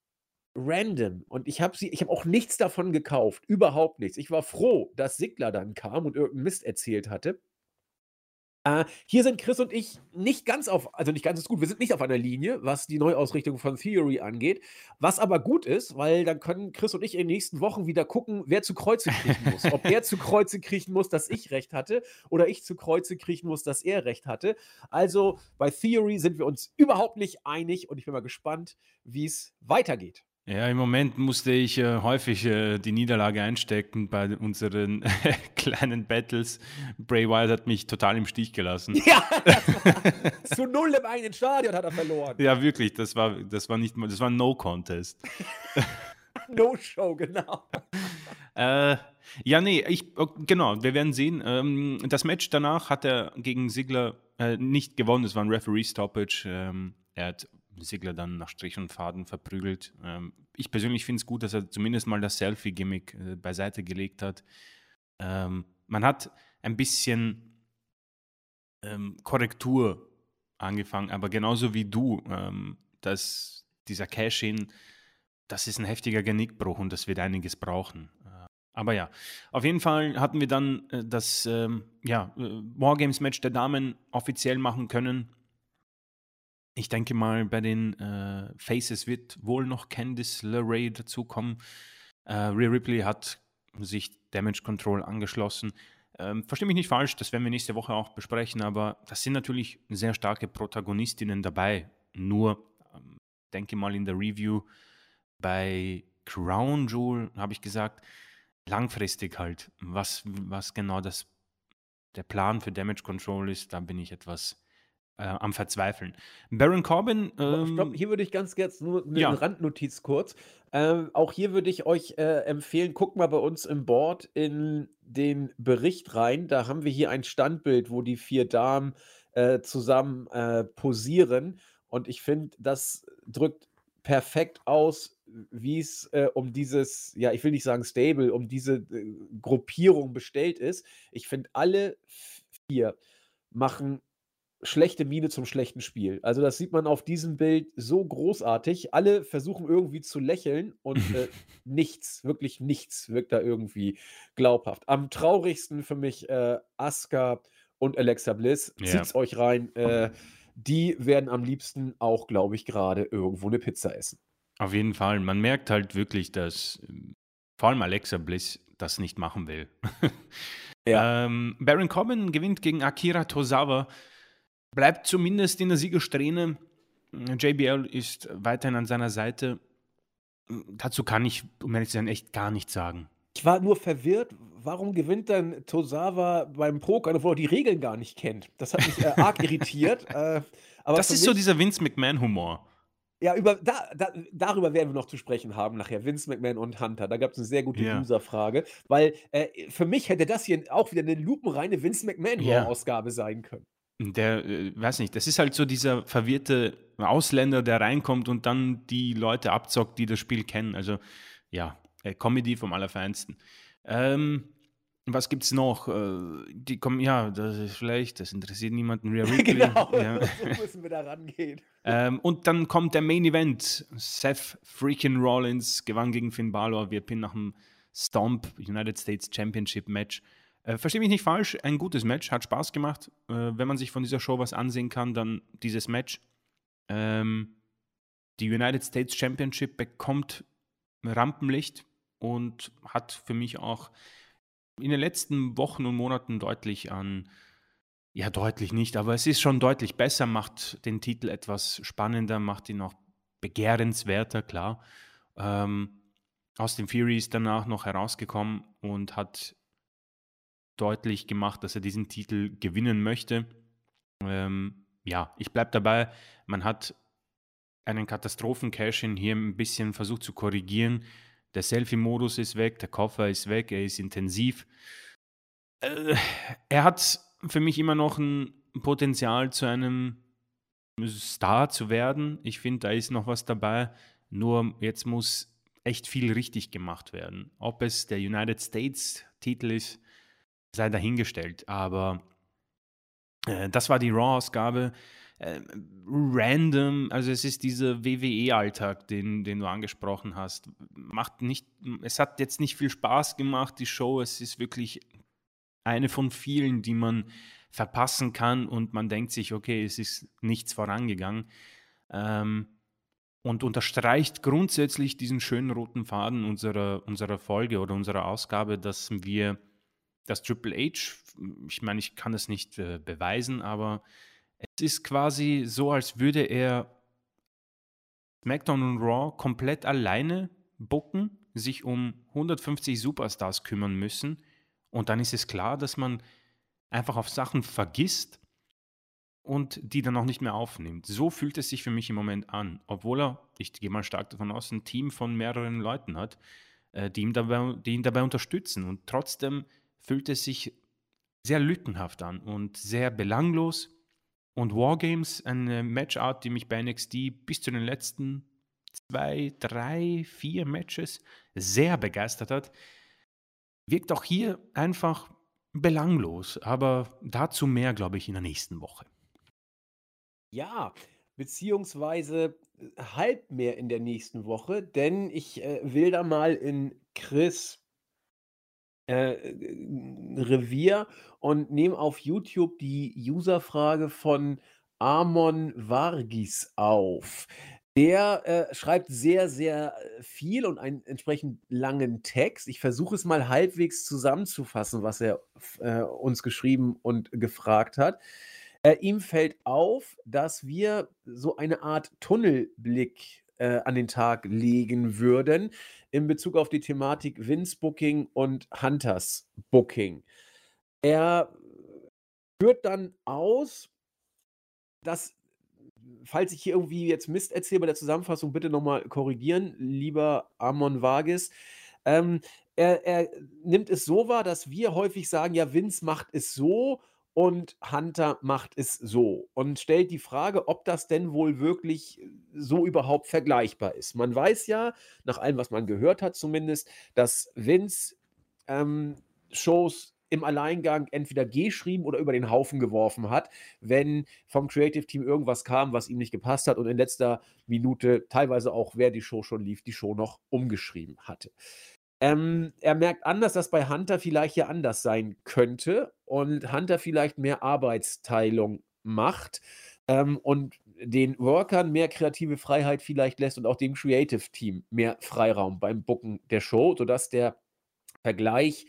random. Und ich habe sie, ich habe auch nichts davon gekauft. Überhaupt nichts. Ich war froh, dass Sigler dann kam und irgendeinen Mist erzählt hatte. Äh, hier sind Chris und ich nicht ganz auf, also nicht ganz gut, wir sind nicht auf einer Linie, was die Neuausrichtung von Theory angeht. Was aber gut ist, weil dann können Chris und ich in den nächsten Wochen wieder gucken, wer zu Kreuze kriechen muss. Ob er zu Kreuze kriechen muss, dass ich recht hatte, oder ich zu Kreuze kriechen muss, dass er recht hatte. Also bei Theory sind wir uns überhaupt nicht einig und ich bin mal gespannt, wie es weitergeht. Ja, im Moment musste ich äh, häufig äh, die Niederlage einstecken bei unseren äh, kleinen Battles. Bray Wyatt hat mich total im Stich gelassen. Ja, zu null im eigenen Stadion hat er verloren. Ja, wirklich, das war, das war nicht mal, das war ein No-Contest. No-Show, genau. Äh, ja, nee, ich, genau, wir werden sehen. Ähm, das Match danach hat er gegen Sigler äh, nicht gewonnen, es war ein Referee-Stoppage. Ähm, er hat Sigler dann nach Strich und Faden verprügelt. Ähm, ich persönlich finde es gut, dass er zumindest mal das Selfie-Gimmick äh, beiseite gelegt hat. Ähm, man hat ein bisschen ähm, Korrektur angefangen, aber genauso wie du, ähm, dass dieser Cash-In, das ist ein heftiger Genickbruch und das wird einiges brauchen. Äh, aber ja, auf jeden Fall hatten wir dann äh, das ähm, ja, äh, Wargames-Match der Damen offiziell machen können. Ich denke mal, bei den äh, Faces wird wohl noch Candice LeRae dazukommen. Äh, Rhea Ripley hat sich Damage Control angeschlossen. Ähm, Verstehe mich nicht falsch, das werden wir nächste Woche auch besprechen, aber das sind natürlich sehr starke Protagonistinnen dabei. Nur, ähm, denke mal in der Review bei Crown Jewel habe ich gesagt, langfristig halt, was, was genau das, der Plan für Damage Control ist, da bin ich etwas äh, am Verzweifeln. Baron Corbin. Ähm, Stopp, hier würde ich ganz kurz nur eine ja. Randnotiz kurz. Ähm, auch hier würde ich euch äh, empfehlen, guckt mal bei uns im Board in den Bericht rein. Da haben wir hier ein Standbild, wo die vier Damen äh, zusammen äh, posieren. Und ich finde, das drückt perfekt aus, wie es äh, um dieses, ja, ich will nicht sagen Stable, um diese äh, Gruppierung bestellt ist. Ich finde, alle vier machen schlechte Miene zum schlechten Spiel. Also das sieht man auf diesem Bild so großartig. Alle versuchen irgendwie zu lächeln und äh, nichts, wirklich nichts wirkt da irgendwie glaubhaft. Am traurigsten für mich äh, Asuka und Alexa Bliss. Ja. Zieht's euch rein. Äh, die werden am liebsten auch, glaube ich, gerade irgendwo eine Pizza essen. Auf jeden Fall. Man merkt halt wirklich, dass vor allem Alexa Bliss das nicht machen will. ja. ähm, Baron Corbin gewinnt gegen Akira Tozawa bleibt zumindest in der Siegersträhne. JBL ist weiterhin an seiner Seite. Dazu kann ich, um ehrlich zu sein, echt gar nichts sagen. Ich war nur verwirrt, warum gewinnt dann Tosawa beim Poker, obwohl er die Regeln gar nicht kennt. Das hat mich äh, arg irritiert. Äh, das ist so dieser Vince McMahon-Humor. Ja, über, da, da, darüber werden wir noch zu sprechen haben nachher. Vince McMahon und Hunter. Da gab es eine sehr gute ja. User-Frage. Weil äh, für mich hätte das hier auch wieder eine lupenreine Vince McMahon-Ausgabe ja. sein können. Der, äh, weiß nicht, das ist halt so dieser verwirrte Ausländer, der reinkommt und dann die Leute abzockt, die das Spiel kennen. Also ja, äh, Comedy vom Allerfeinsten. Ähm, was gibt's noch? Äh, die kommen, ja, das ist schlecht, das interessiert niemanden. Rhea Ripley. genau, ja. so müssen wir da rangehen. ähm, und dann kommt der Main Event. Seth freaking Rollins gewann gegen Finn Balor. Wir pinnen nach dem Stomp United States Championship Match. Äh, Verstehe mich nicht falsch, ein gutes Match, hat Spaß gemacht. Äh, wenn man sich von dieser Show was ansehen kann, dann dieses Match. Ähm, die United States Championship bekommt Rampenlicht und hat für mich auch in den letzten Wochen und Monaten deutlich an, ja deutlich nicht, aber es ist schon deutlich besser, macht den Titel etwas spannender, macht ihn auch begehrenswerter, klar. Ähm, Austin Fury ist danach noch herausgekommen und hat deutlich gemacht, dass er diesen Titel gewinnen möchte. Ähm, ja, ich bleibe dabei. Man hat einen Katastrophen-Cash-In hier ein bisschen versucht zu korrigieren. Der Selfie-Modus ist weg, der Koffer ist weg, er ist intensiv. Äh, er hat für mich immer noch ein Potenzial zu einem Star zu werden. Ich finde, da ist noch was dabei. Nur jetzt muss echt viel richtig gemacht werden. Ob es der United States-Titel ist, sei dahingestellt. Aber äh, das war die Raw-Ausgabe. Äh, random, also es ist dieser WWE-Alltag, den, den du angesprochen hast. Macht nicht, es hat jetzt nicht viel Spaß gemacht, die Show. Es ist wirklich eine von vielen, die man verpassen kann und man denkt sich, okay, es ist nichts vorangegangen. Ähm, und unterstreicht grundsätzlich diesen schönen roten Faden unserer, unserer Folge oder unserer Ausgabe, dass wir dass Triple H, ich meine, ich kann das nicht äh, beweisen, aber es ist quasi so, als würde er SmackDown und Raw komplett alleine bucken, sich um 150 Superstars kümmern müssen und dann ist es klar, dass man einfach auf Sachen vergisst und die dann auch nicht mehr aufnimmt. So fühlt es sich für mich im Moment an, obwohl er, ich gehe mal stark davon aus, ein Team von mehreren Leuten hat, äh, die, ihn dabei, die ihn dabei unterstützen und trotzdem fühlt es sich sehr lückenhaft an und sehr belanglos. Und Wargames, eine Matchart, die mich bei NXT bis zu den letzten zwei, drei, vier Matches sehr begeistert hat, wirkt auch hier einfach belanglos, aber dazu mehr, glaube ich, in der nächsten Woche. Ja, beziehungsweise halb mehr in der nächsten Woche, denn ich äh, will da mal in Chris äh, Revier und nehme auf YouTube die Userfrage von Amon Vargis auf. Der äh, schreibt sehr, sehr äh, viel und einen entsprechend langen Text. Ich versuche es mal halbwegs zusammenzufassen, was er äh, uns geschrieben und gefragt hat. Äh, ihm fällt auf, dass wir so eine Art Tunnelblick äh, an den Tag legen würden in Bezug auf die Thematik Vince Booking und Hunters Booking. Er führt dann aus, dass, falls ich hier irgendwie jetzt Mist erzähle bei der Zusammenfassung, bitte nochmal korrigieren, lieber Amon Vagis. Ähm, er, er nimmt es so wahr, dass wir häufig sagen, ja, Vince macht es so und Hunter macht es so und stellt die Frage, ob das denn wohl wirklich so überhaupt vergleichbar ist. Man weiß ja, nach allem, was man gehört hat zumindest, dass Vince ähm, Shows im Alleingang entweder geschrieben oder über den Haufen geworfen hat, wenn vom Creative Team irgendwas kam, was ihm nicht gepasst hat und in letzter Minute teilweise auch, wer die Show schon lief, die Show noch umgeschrieben hatte. Ähm, er merkt an, dass das bei Hunter vielleicht ja anders sein könnte und Hunter vielleicht mehr Arbeitsteilung macht ähm, und den Workern mehr kreative Freiheit vielleicht lässt und auch dem Creative Team mehr Freiraum beim Booken der Show, sodass der Vergleich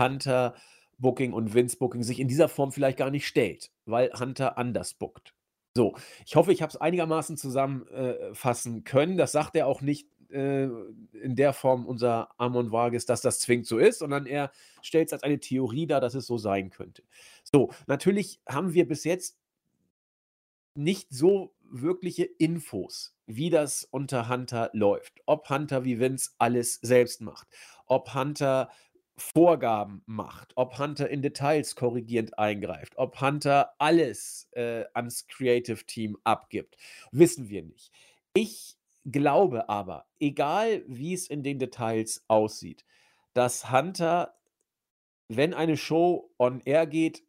Hunter Booking und Vince Booking sich in dieser Form vielleicht gar nicht stellt, weil Hunter anders bookt. So, ich hoffe, ich habe es einigermaßen zusammenfassen äh, können. Das sagt er auch nicht äh, in der Form unser Amon Vargas, dass das zwingend so ist, sondern er stellt es als eine Theorie dar, dass es so sein könnte. So, natürlich haben wir bis jetzt nicht so wirkliche Infos, wie das unter Hunter läuft. Ob Hunter wie Vince alles selbst macht, ob Hunter Vorgaben macht, ob Hunter in Details korrigierend eingreift, ob Hunter alles äh, ans Creative Team abgibt, wissen wir nicht. Ich glaube aber, egal wie es in den Details aussieht, dass Hunter, wenn eine Show on air geht,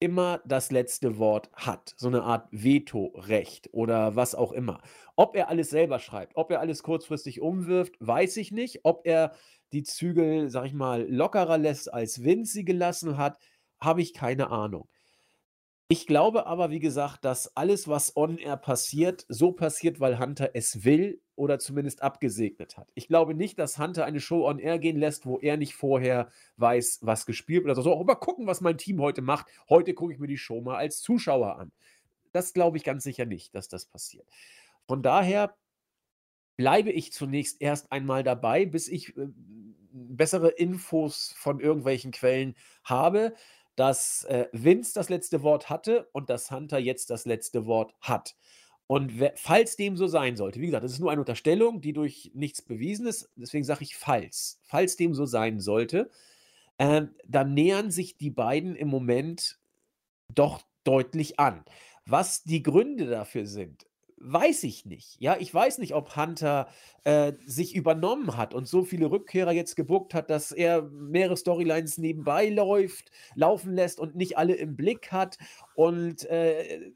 immer das letzte Wort hat. So eine Art Vetorecht oder was auch immer. Ob er alles selber schreibt, ob er alles kurzfristig umwirft, weiß ich nicht. Ob er die Zügel, sag ich mal, lockerer lässt, als Vince sie gelassen hat, habe ich keine Ahnung. Ich glaube aber, wie gesagt, dass alles, was on air passiert, so passiert, weil Hunter es will oder zumindest abgesegnet hat. Ich glaube nicht, dass Hunter eine Show on air gehen lässt, wo er nicht vorher weiß, was gespielt wird. Also so, mal gucken, was mein Team heute macht. Heute gucke ich mir die Show mal als Zuschauer an. Das glaube ich ganz sicher nicht, dass das passiert. Von daher bleibe ich zunächst erst einmal dabei, bis ich äh, bessere Infos von irgendwelchen Quellen habe dass äh, Vince das letzte Wort hatte und dass Hunter jetzt das letzte Wort hat. Und falls dem so sein sollte, wie gesagt, das ist nur eine Unterstellung, die durch nichts bewiesen ist, deswegen sage ich falls, falls dem so sein sollte, äh, dann nähern sich die beiden im Moment doch deutlich an. Was die Gründe dafür sind, weiß ich nicht. Ja, ich weiß nicht, ob Hunter äh, sich übernommen hat und so viele Rückkehrer jetzt gebuckt hat, dass er mehrere Storylines nebenbei läuft, laufen lässt und nicht alle im Blick hat und äh,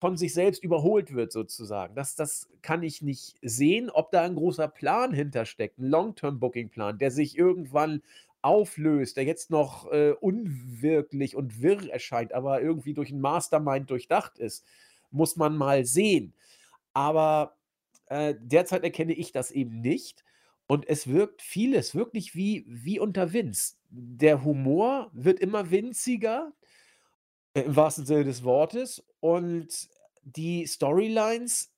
von sich selbst überholt wird, sozusagen. Das, das kann ich nicht sehen, ob da ein großer Plan hintersteckt, ein Long-Term-Booking-Plan, der sich irgendwann auflöst, der jetzt noch äh, unwirklich und wirr erscheint, aber irgendwie durch ein Mastermind durchdacht ist, muss man mal sehen. Aber äh, derzeit erkenne ich das eben nicht. Und es wirkt vieles wirklich wie, wie unter Vince. Der Humor wird immer winziger, äh, im wahrsten Sinne des Wortes. Und die Storylines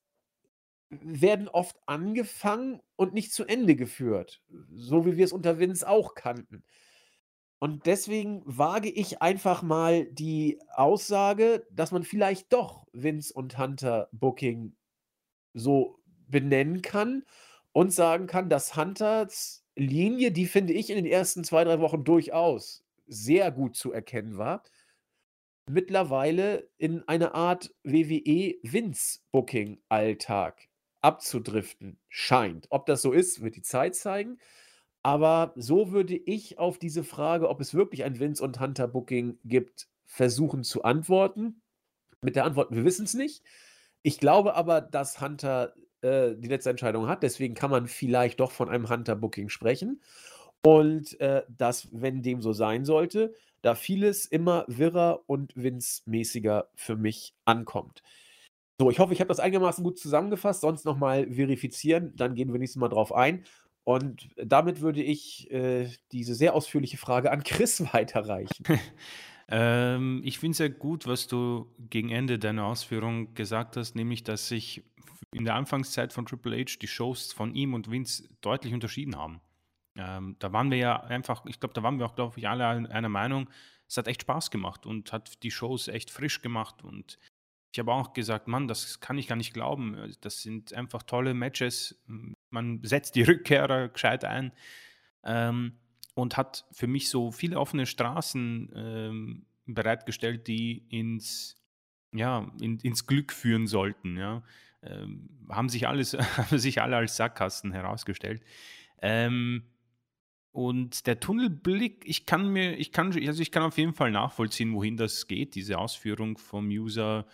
werden oft angefangen und nicht zu Ende geführt. So wie wir es unter Vince auch kannten. Und deswegen wage ich einfach mal die Aussage, dass man vielleicht doch Vince und Hunter Booking so benennen kann und sagen kann, dass Hunters Linie, die finde ich in den ersten zwei, drei Wochen durchaus sehr gut zu erkennen war, mittlerweile in eine Art WWE-Vince-Booking-Alltag abzudriften scheint. Ob das so ist, wird die Zeit zeigen. Aber so würde ich auf diese Frage, ob es wirklich ein Vince und Hunter Booking gibt, versuchen zu antworten. Mit der Antwort, wir wissen es nicht. Ich glaube aber, dass Hunter äh, die letzte Entscheidung hat. Deswegen kann man vielleicht doch von einem Hunter Booking sprechen. Und äh, dass, wenn dem so sein sollte, da vieles immer wirrer und Vince-mäßiger für mich ankommt. So, ich hoffe, ich habe das einigermaßen gut zusammengefasst. Sonst nochmal verifizieren, dann gehen wir nächstes Mal drauf ein. Und damit würde ich äh, diese sehr ausführliche Frage an Chris weiterreichen. ähm, ich finde es sehr gut, was du gegen Ende deiner Ausführung gesagt hast, nämlich, dass sich in der Anfangszeit von Triple H die Shows von ihm und Vince deutlich unterschieden haben. Ähm, da waren wir ja einfach, ich glaube, da waren wir auch, glaube ich, alle einer Meinung, es hat echt Spaß gemacht und hat die Shows echt frisch gemacht. Und ich habe auch gesagt, Mann, das kann ich gar nicht glauben. Das sind einfach tolle Matches. Man setzt die Rückkehrer gescheit ein ähm, und hat für mich so viele offene Straßen ähm, bereitgestellt, die ins, ja, in, ins Glück führen sollten. Ja. Ähm, haben sich alles, haben sich alle als Sackkasten herausgestellt. Ähm, und der Tunnelblick, ich kann mir, ich kann, also ich kann auf jeden Fall nachvollziehen, wohin das geht, diese Ausführung vom User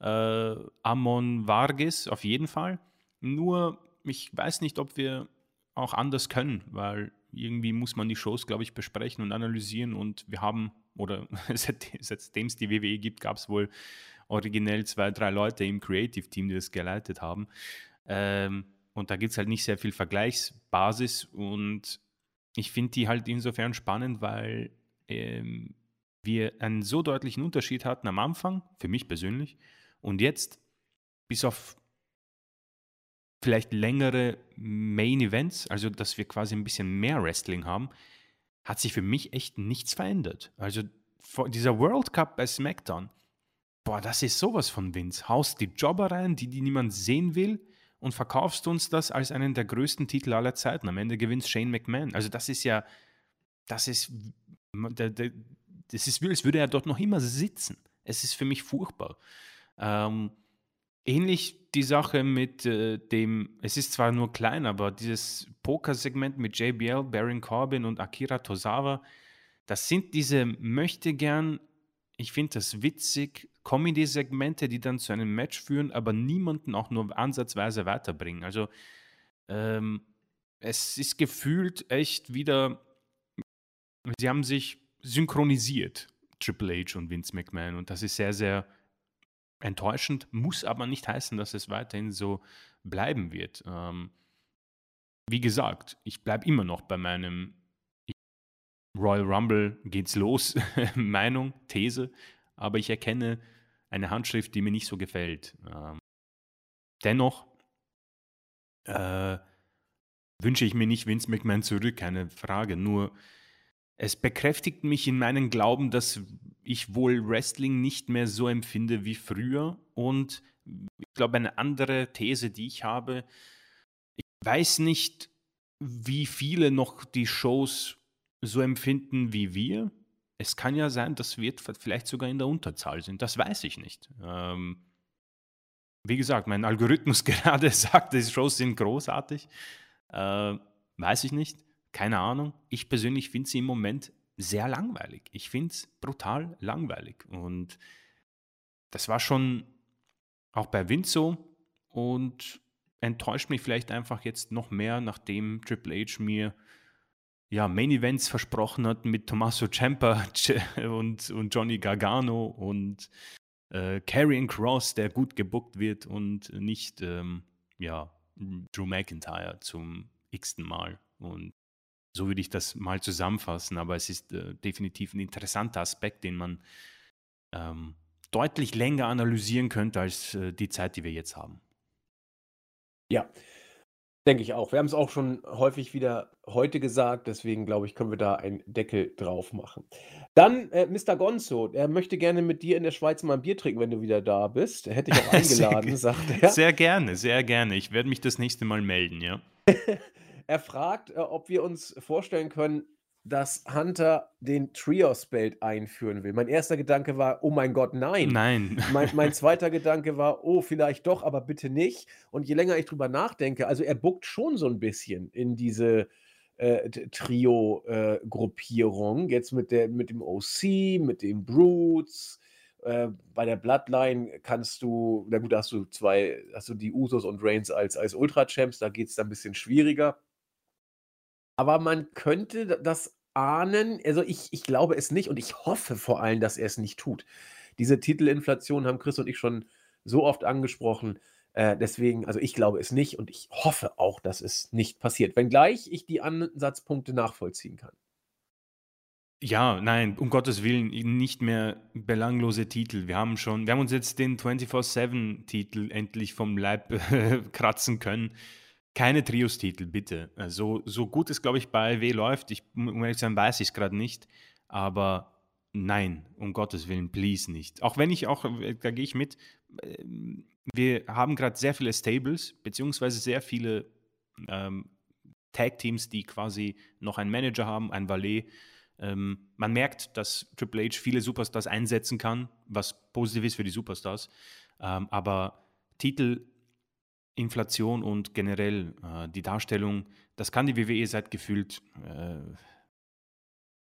äh, Amon Vargas, auf jeden Fall. Nur, ich weiß nicht, ob wir auch anders können, weil irgendwie muss man die Shows, glaube ich, besprechen und analysieren und wir haben, oder seitdem es die WWE gibt, gab es wohl originell zwei, drei Leute im Creative-Team, die das geleitet haben. Ähm, und da gibt es halt nicht sehr viel Vergleichsbasis und ich finde die halt insofern spannend, weil ähm, wir einen so deutlichen Unterschied hatten am Anfang, für mich persönlich, und jetzt bis auf vielleicht längere Main Events, also dass wir quasi ein bisschen mehr Wrestling haben, hat sich für mich echt nichts verändert. Also dieser World Cup bei SmackDown, boah, das ist sowas von Vince. Haust die Jobber rein, die, die niemand sehen will, und verkaufst uns das als einen der größten Titel aller Zeiten. Am Ende gewinnt Shane McMahon. Also das ist ja, das ist, das ist als würde er dort noch immer sitzen. Es ist für mich furchtbar. Ähm, ähnlich die Sache mit äh, dem, es ist zwar nur klein, aber dieses Poker-Segment mit JBL, Baron Corbin und Akira Tozawa, das sind diese möchte gern, ich finde das witzig, Comedy-Segmente, die dann zu einem Match führen, aber niemanden auch nur ansatzweise weiterbringen. Also ähm, es ist gefühlt echt wieder, sie haben sich synchronisiert, Triple H und Vince McMahon. Und das ist sehr, sehr enttäuschend, muss aber nicht heißen, dass es weiterhin so bleiben wird. Ähm, wie gesagt, ich bleibe immer noch bei meinem Royal Rumble geht's los, Meinung, These aber ich erkenne eine Handschrift, die mir nicht so gefällt. Ähm, dennoch äh, wünsche ich mir nicht Vince McMahon zurück, keine Frage. Nur es bekräftigt mich in meinem Glauben, dass ich wohl Wrestling nicht mehr so empfinde wie früher. Und ich glaube, eine andere These, die ich habe, ich weiß nicht, wie viele noch die Shows so empfinden wie wir es kann ja sein, dass wir vielleicht sogar in der Unterzahl sind. Das weiß ich nicht. Ähm, wie gesagt, mein Algorithmus gerade sagt, die Shows sind großartig. Äh, weiß ich nicht. Keine Ahnung. Ich persönlich finde sie im Moment sehr langweilig. Ich finde es brutal langweilig. Und das war schon auch bei Vince so und enttäuscht mich vielleicht einfach jetzt noch mehr, nachdem Triple H mir ja, Main Events versprochen hat mit Tommaso Ciampa und, und Johnny Gargano und äh, Karrion Cross, der gut gebuckt wird und nicht ähm, ja, Drew McIntyre zum x-ten Mal. Und so würde ich das mal zusammenfassen, aber es ist äh, definitiv ein interessanter Aspekt, den man ähm, deutlich länger analysieren könnte als äh, die Zeit, die wir jetzt haben. Ja, Denke ich auch. Wir haben es auch schon häufig wieder heute gesagt, deswegen glaube ich, können wir da einen Deckel drauf machen. Dann äh, Mr. Gonzo, er möchte gerne mit dir in der Schweiz mal ein Bier trinken, wenn du wieder da bist. Er hätte dich auch eingeladen, sagt er. Sehr gerne, sehr gerne. Ich werde mich das nächste Mal melden, ja. er fragt, äh, ob wir uns vorstellen können, dass Hunter den Trios-Belt einführen will. Mein erster Gedanke war, oh mein Gott, nein. Nein. Mein, mein zweiter Gedanke war, oh, vielleicht doch, aber bitte nicht. Und je länger ich drüber nachdenke, also er buckt schon so ein bisschen in diese äh, Trio-Gruppierung. Äh, Jetzt mit, der, mit dem OC, mit den Brutes. Äh, bei der Bloodline kannst du, na gut, da hast du zwei, hast du die Usos und Reigns als, als Ultra-Champs, da geht es dann ein bisschen schwieriger. Aber man könnte das ahnen, also ich, ich glaube es nicht und ich hoffe vor allem, dass er es nicht tut. Diese Titelinflation haben Chris und ich schon so oft angesprochen. Äh, deswegen, also ich glaube es nicht und ich hoffe auch, dass es nicht passiert. Wenngleich ich die Ansatzpunkte nachvollziehen kann. Ja, nein, um Gottes Willen, nicht mehr belanglose Titel. Wir haben schon, wir haben uns jetzt den 24-7-Titel endlich vom Leib kratzen können. Keine Trios-Titel, bitte. Also, so gut es, glaube ich, bei W läuft, ich, um ehrlich zu sein, weiß ich es gerade nicht, aber nein, um Gottes Willen, please nicht. Auch wenn ich auch, äh, da gehe ich mit, ähm, wir haben gerade sehr viele Stables, beziehungsweise sehr viele ähm, Tag-Teams, die quasi noch einen Manager haben, ein Valet. Ähm, man merkt, dass Triple H viele Superstars einsetzen kann, was positiv ist für die Superstars. Ähm, aber Titel, Inflation und generell äh, die Darstellung, das kann die WWE seit gefühlt äh,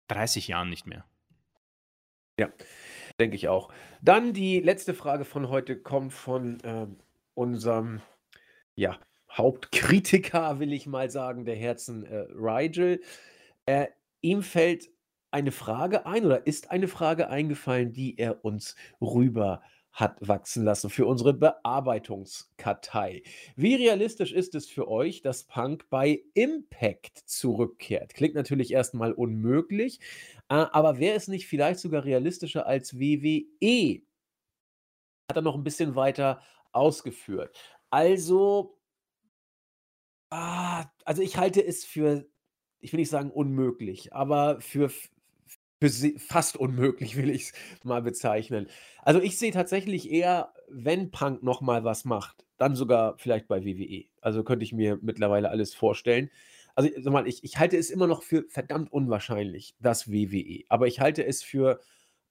30 Jahren nicht mehr. Ja, denke ich auch. Dann die letzte Frage von heute kommt von ähm, unserem ja, Hauptkritiker, will ich mal sagen, der Herzen äh, Rigel. Äh, ihm fällt eine Frage ein oder ist eine Frage eingefallen, die er uns rüber hat wachsen lassen für unsere Bearbeitungskartei. Wie realistisch ist es für euch, dass Punk bei Impact zurückkehrt? Klingt natürlich erstmal unmöglich, äh, aber wäre es nicht vielleicht sogar realistischer als WWE? Hat er noch ein bisschen weiter ausgeführt. Also, ah, also ich halte es für, ich will nicht sagen unmöglich, aber für für fast unmöglich, will ich es mal bezeichnen. Also, ich sehe tatsächlich eher, wenn Punk noch mal was macht, dann sogar vielleicht bei WWE. Also, könnte ich mir mittlerweile alles vorstellen. Also, sag mal, ich ich halte es immer noch für verdammt unwahrscheinlich, dass WWE, aber ich halte es für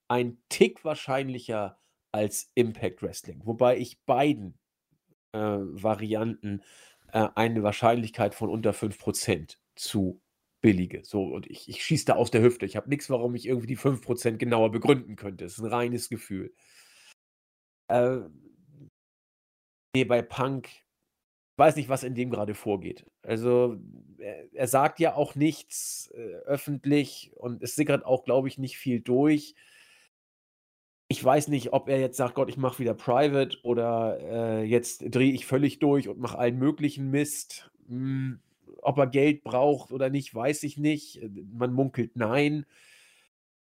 ein Tick wahrscheinlicher als Impact Wrestling, wobei ich beiden, äh, Varianten, äh, eine Wahrscheinlichkeit von unter 5% zu billige. So, und ich, ich schieße da aus der Hüfte. Ich habe nichts, warum ich irgendwie die 5% genauer begründen könnte. Es ist ein reines Gefühl. Äh, nee, bei Punk, weiß nicht, was in dem gerade vorgeht. Also, er, er, sagt ja auch nichts äh, öffentlich und es sickert auch, glaube ich, nicht viel durch. Ich weiß nicht, ob er jetzt sagt, Gott, ich mache wieder Private oder äh, jetzt drehe ich völlig durch und mache allen möglichen Mist. Hm, ob er Geld braucht oder nicht, weiß ich nicht. Äh, man munkelt nein.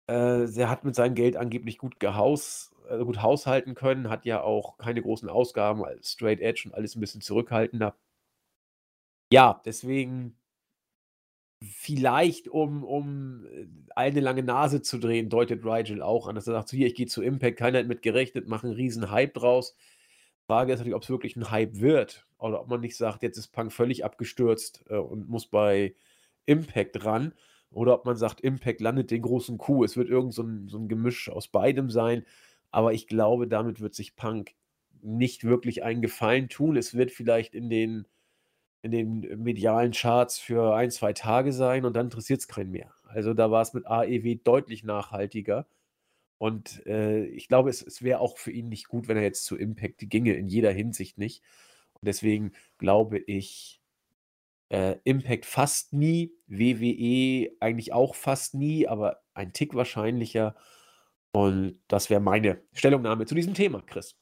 Äh, er hat mit seinem Geld angeblich gut, gehaus, äh, gut haushalten können, hat ja auch keine großen Ausgaben, Straight Edge und alles ein bisschen zurückhaltender. Ja, deswegen vielleicht, um, um äh, eine lange Nase zu drehen, deutet Rigel auch an, dass er sagt, hier, ich gehe zu Impact, keiner hat mit gerechnet, mache einen riesen Hype draus. Frage ist natürlich, ob es wirklich ein Hype wird oder ob man nicht sagt, jetzt ist Punk völlig abgestürzt äh, und muss bei Impact ran. Oder ob man sagt, Impact landet den großen Coup. Es wird irgend so ein, so ein Gemisch aus beidem sein. Aber ich glaube, damit wird sich Punk nicht wirklich einen Gefallen tun. Es wird vielleicht in den, in den medialen Charts für ein, zwei Tage sein und dann interessiert es keinen mehr. Also da war es mit AEW deutlich nachhaltiger. Und äh, ich glaube, es, es wäre auch für ihn nicht gut, wenn er jetzt zu Impact ginge, in jeder Hinsicht nicht. Und deswegen glaube ich, äh, Impact fast nie, WWE eigentlich auch fast nie, aber ein Tick wahrscheinlicher. Und das wäre meine Stellungnahme zu diesem Thema, Chris.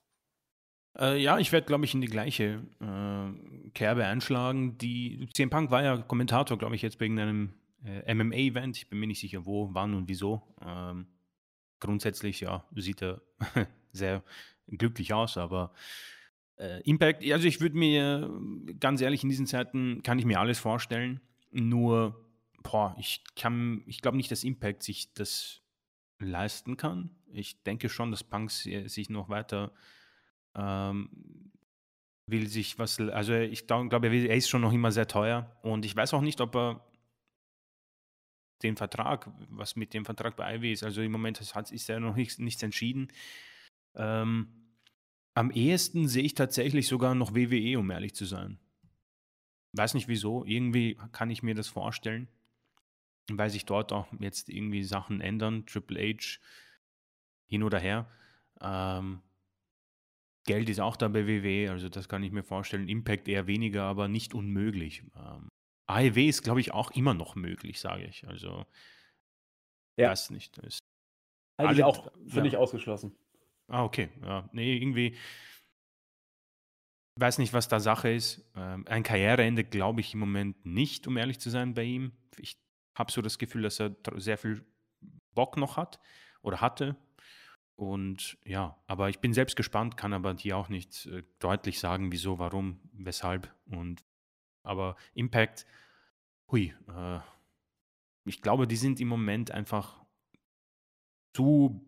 Äh, ja, ich werde, glaube ich, in die gleiche äh, Kerbe einschlagen. Die CM Punk war ja Kommentator, glaube ich, jetzt wegen einem äh, MMA-Event. Ich bin mir nicht sicher, wo, wann und wieso. Ähm, grundsätzlich, ja, sieht er sehr glücklich aus, aber äh, Impact, also ich würde mir, ganz ehrlich, in diesen Zeiten kann ich mir alles vorstellen, nur, boah, ich kann, ich glaube nicht, dass Impact sich das leisten kann. Ich denke schon, dass Punks sich noch weiter ähm, will sich was, also ich glaube, er ist schon noch immer sehr teuer und ich weiß auch nicht, ob er den Vertrag, was mit dem Vertrag bei Ivy ist. Also im Moment ist, ja noch nichts, nichts entschieden. Ähm, am ehesten sehe ich tatsächlich sogar noch WWE, um ehrlich zu sein. Weiß nicht wieso, irgendwie kann ich mir das vorstellen. weil sich dort auch jetzt irgendwie Sachen ändern. Triple H hin oder her. Ähm, Geld ist auch da bei WW, also das kann ich mir vorstellen. Impact eher weniger, aber nicht unmöglich. AEW ist, glaube ich, auch immer noch möglich, sage ich. Also, Ja. das nicht. Das Halte ich alle- auch für ja. ausgeschlossen. Ah, okay. Ja, nee, irgendwie. Weiß nicht, was da Sache ist. Ähm, ein Karriereende glaube ich im Moment nicht, um ehrlich zu sein, bei ihm. Ich habe so das Gefühl, dass er sehr viel Bock noch hat oder hatte. Und ja, aber ich bin selbst gespannt, kann aber dir auch nicht äh, deutlich sagen, wieso, warum, weshalb. Und aber Impact, hui, äh, ich glaube, die sind im Moment einfach zu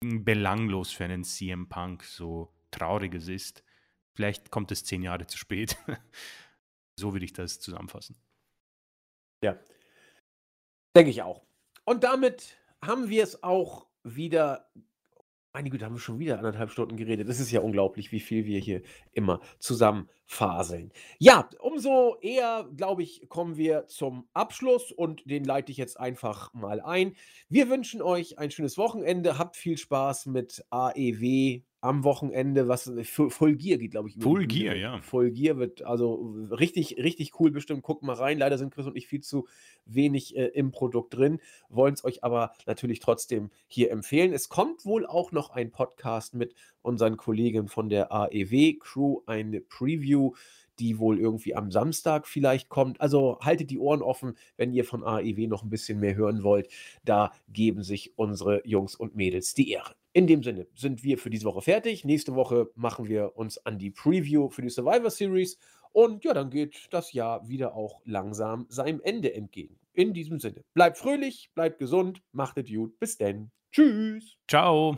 belanglos für einen CM Punk, so traurig es ist. Vielleicht kommt es zehn Jahre zu spät. so würde ich das zusammenfassen. Ja. Denke ich auch. Und damit haben wir es auch wieder. Meine Güte, haben wir schon wieder anderthalb Stunden geredet. Es ist ja unglaublich, wie viel wir hier immer zusammenfaseln. Ja, umso eher, glaube ich, kommen wir zum Abschluss und den leite ich jetzt einfach mal ein. Wir wünschen euch ein schönes Wochenende. Habt viel Spaß mit AEW am Wochenende. Was Full Full Gear geht, glaube ich. Full. Gear, ja. Full Gear wird also richtig, richtig cool bestimmt. Guckt mal rein. Leider sind Chris und ich viel zu wenig äh, im Produkt drin, wollen es euch aber natürlich trotzdem hier empfehlen. Es kommt wohl auch noch ein Podcast mit unseren Kollegen von der AEW-Crew, eine Preview, die wohl irgendwie am Samstag vielleicht kommt. Also haltet die Ohren offen, wenn ihr von AEW noch ein bisschen mehr hören wollt. Da geben sich unsere Jungs und Mädels die Ehre. In dem Sinne sind wir für diese Woche fertig. Nächste Woche machen wir uns an die Preview für die Survivor Series. Und ja, dann geht das Jahr wieder auch langsam seinem Ende entgegen. In diesem Sinne, bleibt fröhlich, bleibt gesund, macht es gut. Bis denn. Tschüss. Ciao.